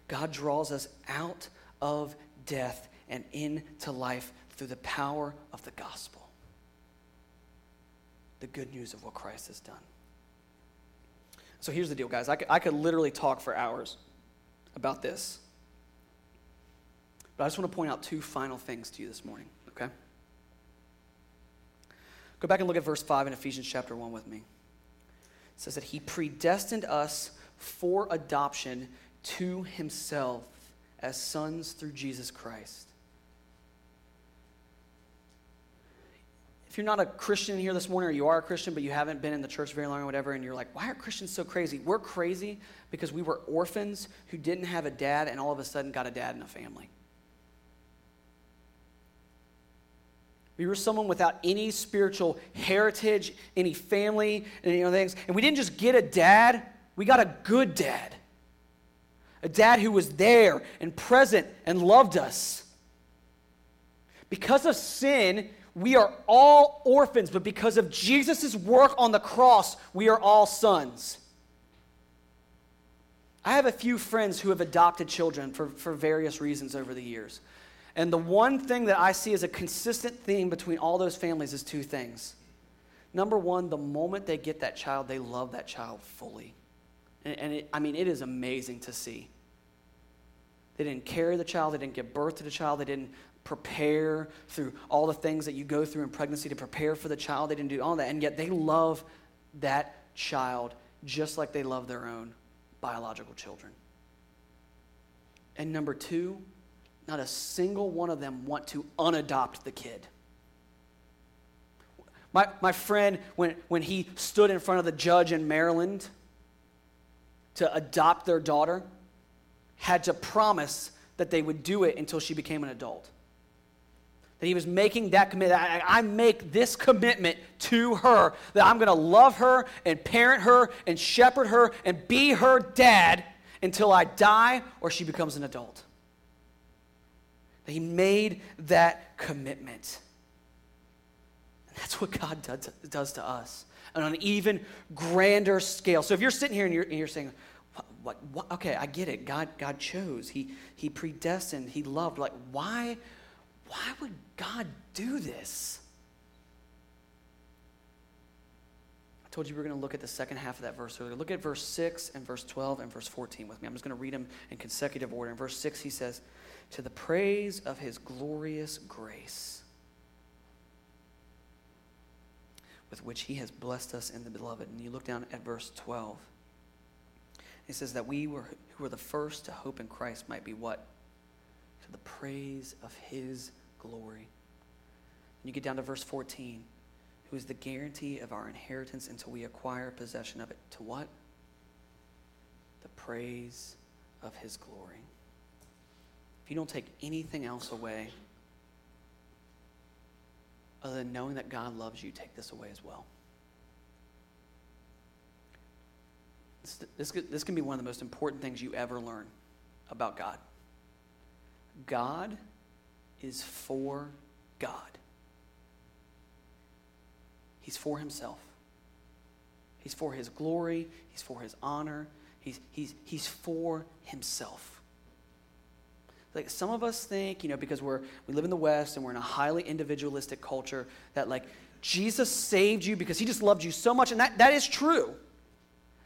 God draws us out of death and into life through the power of the gospel. The good news of what Christ has done. So here's the deal, guys. I could, I could literally talk for hours about this. But I just want to point out two final things to you this morning, okay? Go back and look at verse 5 in Ephesians chapter 1 with me. It says that he predestined us for adoption to himself as sons through Jesus Christ. You're not a Christian here this morning, or you are a Christian, but you haven't been in the church very long or whatever, and you're like, why are Christians so crazy? We're crazy because we were orphans who didn't have a dad and all of a sudden got a dad and a family. We were someone without any spiritual heritage, any family, you know things. And we didn't just get a dad, we got a good dad. A dad who was there and present and loved us. Because of sin, we are all orphans, but because of Jesus' work on the cross, we are all sons. I have a few friends who have adopted children for, for various reasons over the years. And the one thing that I see as a consistent theme between all those families is two things. Number one, the moment they get that child, they love that child fully. And, and it, I mean, it is amazing to see. They didn't carry the child, they didn't give birth to the child, they didn't prepare through all the things that you go through in pregnancy to prepare for the child. They didn't do all that. And yet they love that child just like they love their own biological children. And number two, not a single one of them want to unadopt the kid. My, my friend, when, when he stood in front of the judge in Maryland to adopt their daughter, had to promise that they would do it until she became an adult. That he was making that commitment. I, I make this commitment to her that I'm going to love her and parent her and shepherd her and be her dad until I die or she becomes an adult. That he made that commitment. And that's what God does, does to us on an even grander scale. So if you're sitting here and you're, and you're saying, what, what, okay, I get it. God, God chose. He, he predestined. He loved. Like, why why would God do this? I told you we were going to look at the second half of that verse earlier. Look at verse 6 and verse 12 and verse 14 with me. I'm just going to read them in consecutive order. In verse 6, he says, To the praise of his glorious grace, with which he has blessed us in the beloved. And you look down at verse 12. He says that we were, who were the first to hope in Christ might be what? To the praise of his glory. And you get down to verse 14 who is the guarantee of our inheritance until we acquire possession of it. To what? The praise of his glory. If you don't take anything else away, other than knowing that God loves you, take this away as well. This, this, this can be one of the most important things you ever learn about God. God is for God. He's for himself. He's for his glory. He's for his honor. He's, he's, he's for himself. Like some of us think, you know, because we're, we live in the West and we're in a highly individualistic culture, that like Jesus saved you because he just loved you so much. And that, that is true.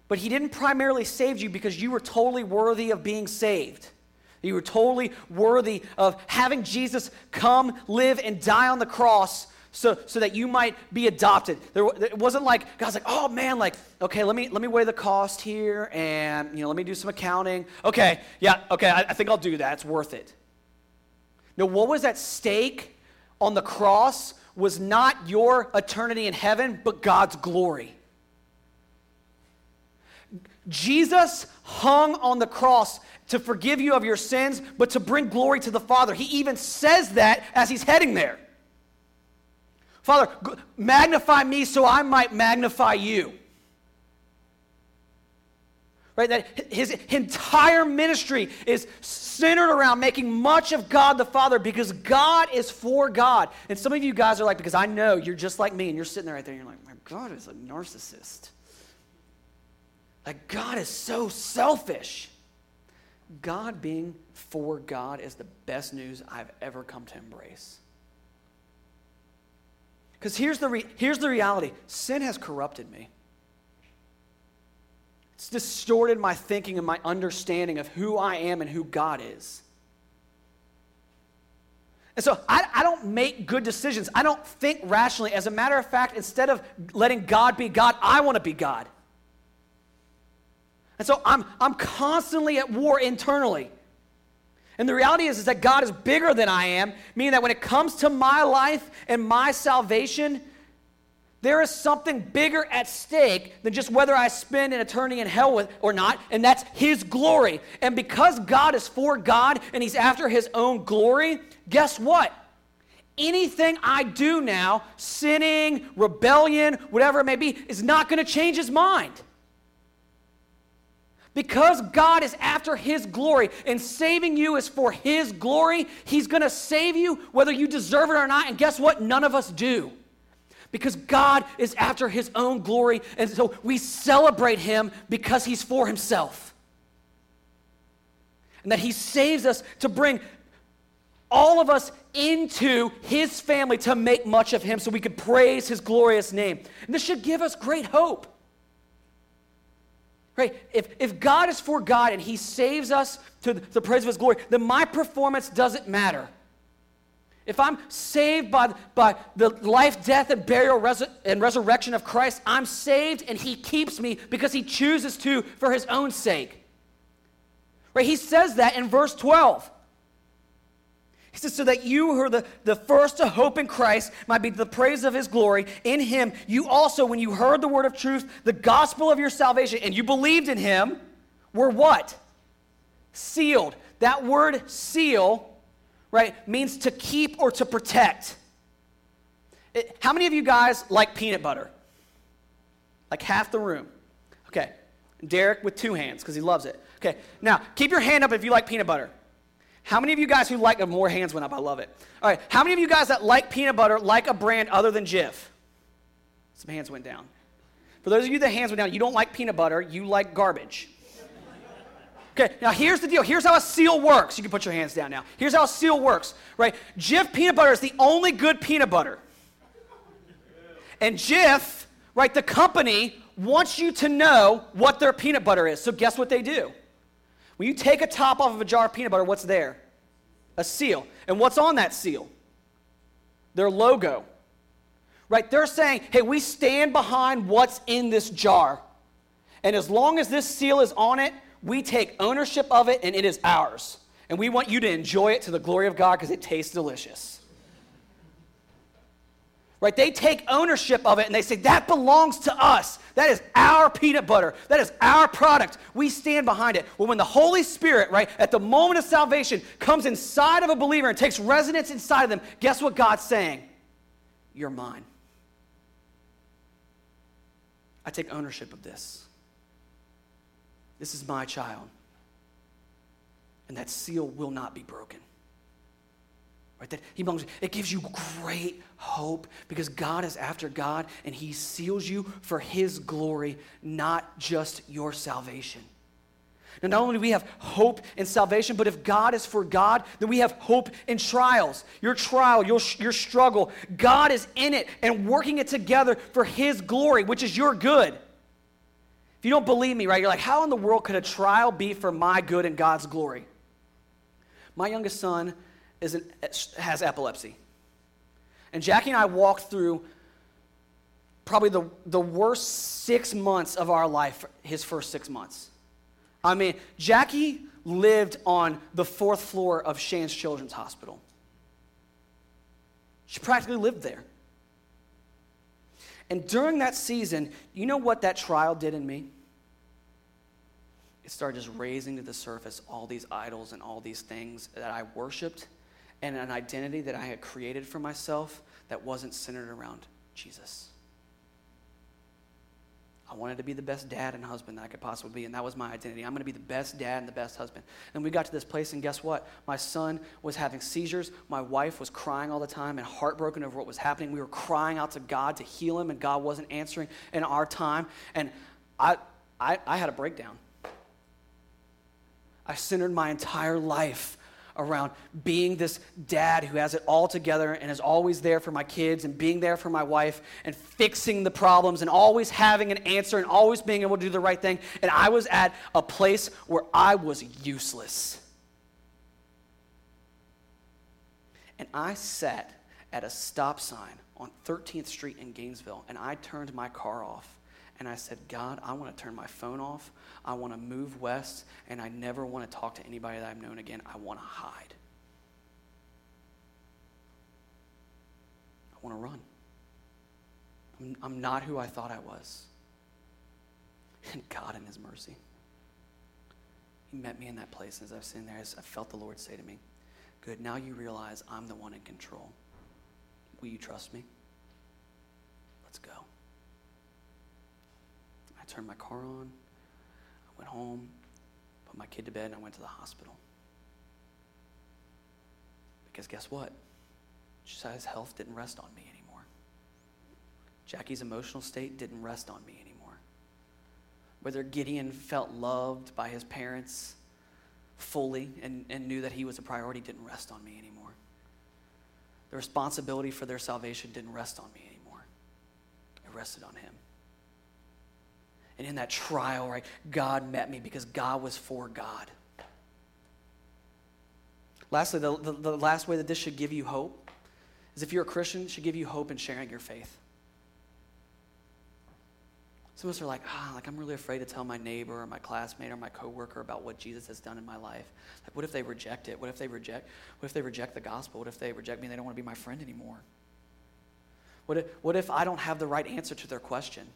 But he didn't primarily save you because you were totally worthy of being saved. You were totally worthy of having Jesus come, live, and die on the cross so, so that you might be adopted. There, it wasn't like God's like, oh man, like, okay, let me let me weigh the cost here and you know, let me do some accounting. Okay, yeah, okay, I, I think I'll do that. It's worth it. No, what was at stake on the cross was not your eternity in heaven, but God's glory. Jesus hung on the cross to forgive you of your sins, but to bring glory to the Father. He even says that as he's heading there. Father, magnify me so I might magnify you. Right? That his entire ministry is centered around making much of God the Father because God is for God. And some of you guys are like, because I know you're just like me, and you're sitting there right there, and you're like, my God is a narcissist. Like, God is so selfish. God being for God is the best news I've ever come to embrace. Because here's, the re- here's the reality sin has corrupted me. It's distorted my thinking and my understanding of who I am and who God is. And so I, I, don't make good decisions. I don't think rationally. As a matter of fact, instead of letting God be God, I want to be God. And so I'm, I'm constantly at war internally. And the reality is, is that God is bigger than I am, meaning that when it comes to my life and my salvation, there is something bigger at stake than just whether I spend an eternity in hell with or not, and that's His glory. And because God is for God and He's after His own glory, guess what? Anything I do now, sinning, rebellion, whatever it may be, is not going to change His mind. Because God is after His glory and saving you is for His glory, He's to save you whether you deserve it or not. And guess what? None of us do. Because God is after His own glory. And so we celebrate Him because He's for Himself. And that He saves us to bring all of us into His family to make much of Him so we could praise His glorious name. And this should give us great hope. Right? If, if God is for God and He saves us to the praise of His glory, then my performance doesn't matter. If I'm saved by, by the life, death, and burial res- and resurrection of Christ, I'm saved and He keeps me because He chooses to for His own sake. Right? He says that in verse 12. He says, so that you who are the, the first to hope in Christ might be the praise of his glory. In him, you also, when you heard the word of truth, the gospel of your salvation, and you believed in him, were what? Sealed. That word seal, right, means to keep or to protect. It, how many of you guys like peanut butter? Like half the room. Okay. Derek with two hands because he loves it. Okay. Now, keep your hand up if you like peanut butter. How many of you guys who like more hands went up? I love it. All right. How many of you guys that like peanut butter like a brand other than Jif? Some hands went down. For those of you that hands went down, you don't like peanut butter, you like garbage. Okay, now here's the deal. Here's how a seal works. You can put your hands down now. Here's how a seal works, right? Jif peanut butter is the only good peanut butter. And Jif right? The company wants you to know what their peanut butter is. So guess what they do? When you take a top off of a jar of peanut butter, what's there? A seal. And what's on that seal? Their logo. Right? They're saying, hey, we stand behind what's in this jar. And as long as this seal is on it, we take ownership of it and it is ours. And we want you to enjoy it to the glory of God because it tastes delicious right? They take ownership of it and they say, that belongs to us. That is our peanut butter. That is our product. We stand behind it. Well, when the Holy Spirit, right, at the moment of salvation comes inside of a believer and takes residence inside of them, guess what God's saying? You're mine. I take ownership of this. This is my child. And that seal will not be broken. Right? That he belongs. It gives you great hope because God is after God and he seals you for his glory, not just your salvation. Now, not only do we have hope in salvation, but if God is for God, then we have hope in trials. Your trial, your, your struggle, God is in it and working it together for His glory, which is your good. If you don't believe me, right, you're like, how in the world could a trial be for my good and God's glory? My youngest son is an, has epilepsy. And Jackie and I walked through probably the, the worst six months of our life, his first six months. I mean, Jackie lived on the fourth floor of Shands Children's Hospital. She practically lived there. And during that season, you know what that trial did in me? It started just raising to the surface all these idols and all these things that I worshiped and an identity that I had created for myself that wasn't centered around Jesus. I wanted to be the best dad and husband that I could possibly be, and that was my identity. I'm going to be the best dad and the best husband. And we got to this place, and guess what? My son was having seizures. My wife was crying all the time and heartbroken over what was happening. We were crying out to God to heal him, and God wasn't answering in our time. And I, I, I had a breakdown. I centered my entire life around being this dad who has it all together and is always there for my kids and being there for my wife and fixing the problems and always having an answer and always being able to do the right thing. And I was at a place where I was useless. And I sat at a stop sign on 13th Street in Gainesville and I turned my car off and I said, God, I want to turn my phone off. I want to move west, and I never want to talk to anybody that I've known again. I want to hide. I want to run. I'm, I'm not who I thought I was. And God, in His mercy, He met me in that place. As I was sitting there, I felt the Lord say to me, Good, now you realize I'm the one in control. Will you trust me? Let's go turned my car on. I went home, put my kid to bed, and I went to the hospital. Because guess what? Josiah's health didn't rest on me anymore. Jackie's emotional state didn't rest on me anymore. Whether Gideon felt loved by his parents fully and, and knew that he was a priority didn't rest on me anymore. The responsibility for their salvation didn't rest on me anymore, it rested on him. And in that trial, right, God met me because God was for God. Lastly, the, the, the, last way that this should give you hope is if you're a Christian, should give you hope in sharing your faith. Some of us are like, ah, like I'm really afraid to tell my neighbor or my classmate or my coworker about what Jesus has done in my life. Like, what if they reject it? What if they reject? What if they reject the gospel? What if they reject me and they don't want to be my friend anymore? What if, what if I don't have the right answer to their question?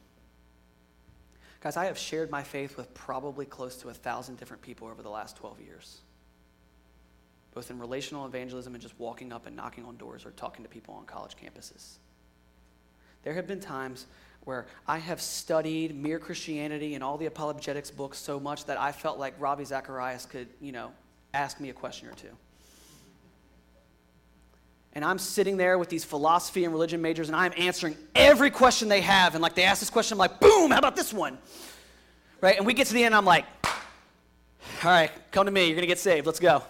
Guys, I have shared my faith with probably close to a thousand different people over the last 12 years, both in relational evangelism and just walking up and knocking on doors or talking to people on college campuses. There have been times where I have studied mere Christianity and all the apologetics books so much that I felt like Ravi Zacharias could, you know, ask me a question or two and I'm sitting there with these philosophy and religion majors, and I'm answering every question they have. And like they ask this question, I'm like, boom, how about this one? Right? And we get to the end, I'm like, all right, come to me, you're gonna get saved, let's go.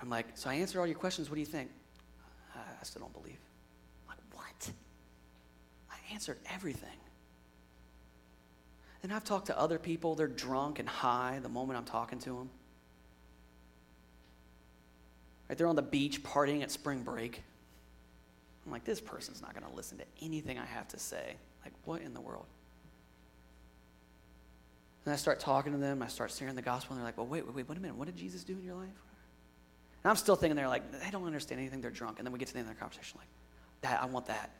I'm like, so I answered all your questions, what do you think? I still don't believe. I'm like, what? I answered everything. And I've talked to other people, they're drunk and high the moment I'm talking to them. Right, they're on the beach partying at spring break. I'm like, this person's not going to listen to anything I have to say. Like, what in the world? And I start talking to them, I start sharing the gospel, and they're like, well, wait, wait, wait, wait a minute. What did Jesus do in your life? And I'm still thinking they're like, they don't understand anything, they're drunk. And then we get to the end of the conversation, like, that, I want that.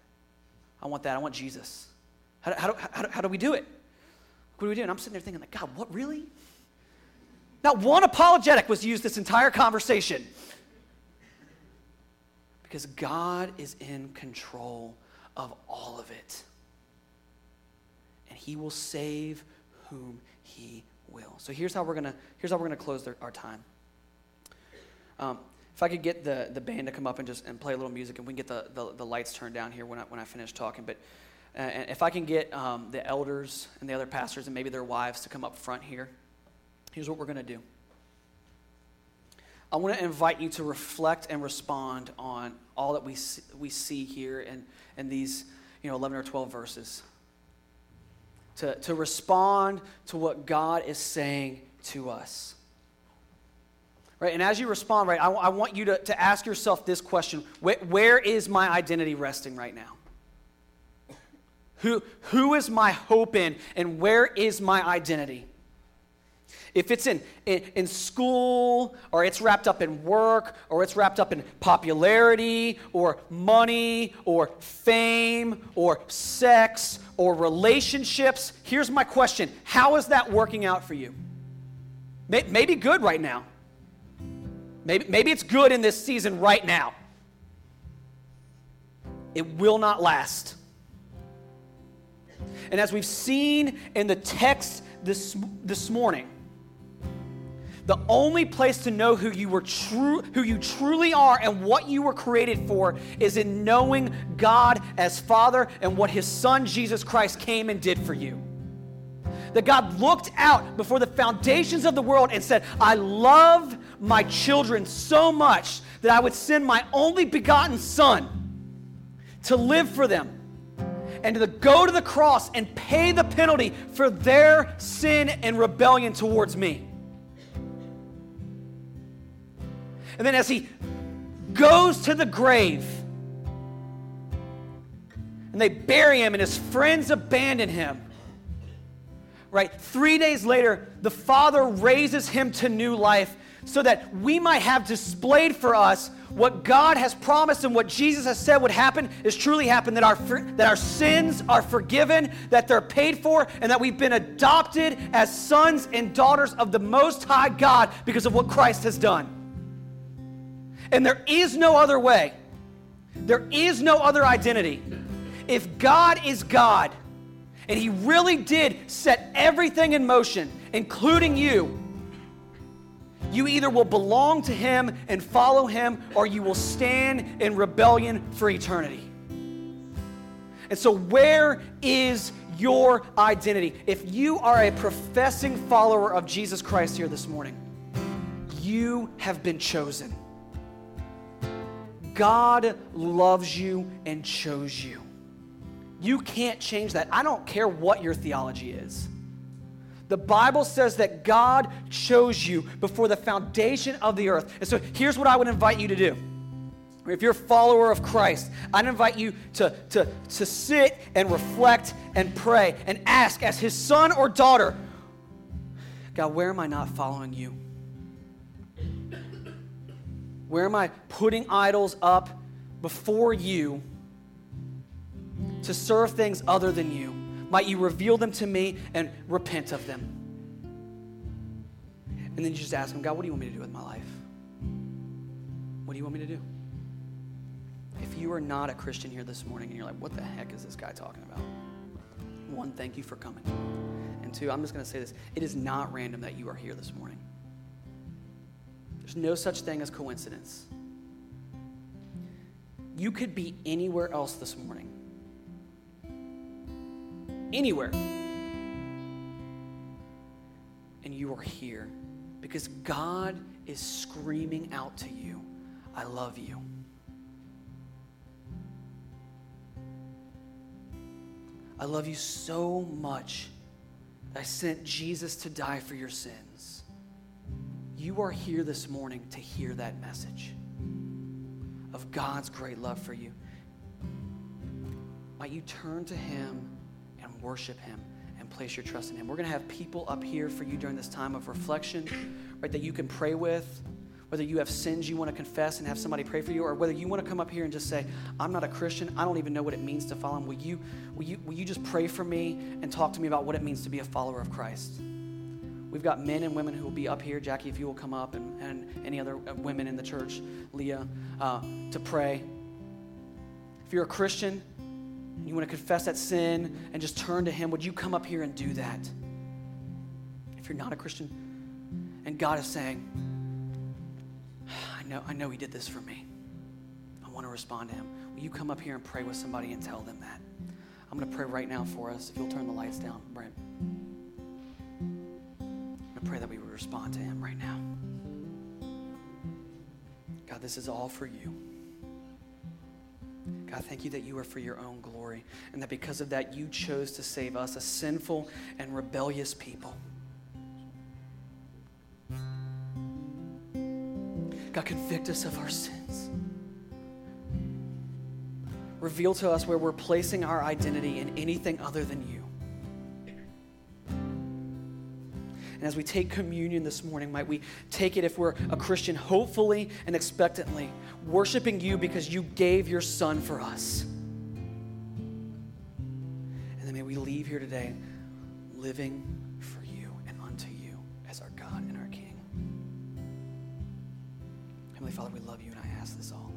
I want that. I want Jesus. How, how, how, how do we do it? What do we do? And I'm sitting there thinking, like, God, what really? Not one apologetic was used this entire conversation. Because God is in control of all of it. And He will save whom He will. So here's how we're gonna here's how we're gonna close our time. Um, if I could get the, the band to come up and just and play a little music, and we can get the, the, the lights turned down here when I, when I finish talking. But uh, if I can get um, the elders and the other pastors and maybe their wives to come up front here, here's what we're going to do. I want to invite you to reflect and respond on all that we see, we see here in, in these you know, 11 or 12 verses. To, to respond to what God is saying to us. Right? And as you respond, right, I, I want you to, to ask yourself this question where, where is my identity resting right now? Who, who is my hope in, and where is my identity? If it's in, in, in, school, or it's wrapped up in work, or it's wrapped up in popularity, or money, or fame, or sex, or relationships, here's my question How is that working out for you? Maybe good right now. Maybe, maybe it's good in this season right now. It will not last. And as we've seen in the text this, this morning, the only place to know who you were true who you truly are and what you were created for is in knowing God as Father and what his son Jesus Christ came and did for you. That God looked out before the foundations of the world and said, "I love my children so much that I would send my only begotten son to live for them." and to go to the cross and pay the penalty for their sin and rebellion towards me. And then as he goes to the grave, and they bury him, and his friends abandon him. Right? Three days later, the Father raises him to new life so that we might have displayed for us what God has promised and what Jesus has said would happen is truly happened that our, that our sins are forgiven, that they're paid for, and that we've been adopted as sons and daughters of the Most High God because of what Christ has done. And there is no other way, there is no other identity. If God is God, and He really did set everything in motion, including you, you either will belong to Him and follow Him, or you will stand in rebellion for eternity. And so, where is your identity? If you are a professing follower of Jesus Christ here this morning, you have been chosen. God loves you and chose you. You can't change that. I don't care what your theology is. The Bible says that God chose you before the foundation of the earth. And so here's what I would invite you to do. If you're a follower of Christ, I'd invite you to, to, to sit and reflect and pray and ask, as his son or daughter, God, where am I not following you? Where am I putting idols up before you to serve things other than you? Might you reveal them to me and repent of them? And then you just ask him, God, what do you want me to do with my life? What do you want me to do? If you are not a Christian here this morning and you're like, what the heck is this guy talking about? One, thank you for coming. And two, I'm just going to say this it is not random that you are here this morning. There's no such thing as coincidence. You could be anywhere else this morning anywhere. And you are here because God is screaming out to you, I love you. I love you so much that I sent Jesus to die for your sins. You are here this morning to hear that message of God's great love for you. Might you turn to Him and worship Him and place your trust in Him. We're going to have people up here for you during this time of reflection, right, that you can pray with. Whether you have sins you want to confess and have somebody pray for you, or whether you want to come up here and just say, I'm not a Christian, I don't even know what it means to follow Him. Will you, will you, will you just pray for me and talk to me about what it means to be a follower of Christ? We've got men and women who will be up here. Jackie, if you will come up, and, and any other uh, women in the church, Leah, uh, to pray. If you're a Christian, and you want to confess that sin and just turn to Him, would you come up here and do that? If you're not a Christian, and God is saying, I know, I know He did this for me. I want to respond to Him. Will you come up here and pray with somebody and tell them that? I'm going to pray right now for us. If you'll turn the lights down, Brent. Pray that we would respond to Him right now. God, this is all for you. God, thank you that you are for your own glory, and that because of that, you chose to save us, a sinful and rebellious people. God, convict us of our sins. Reveal to us where we're placing our identity in anything other than you. And as we take communion this morning, might we take it, if we're a Christian, hopefully and expectantly, worshiping you because you gave your Son for us. And then may we leave here today living for you and unto you as our God and our King. Heavenly Father, we love you, and I ask this all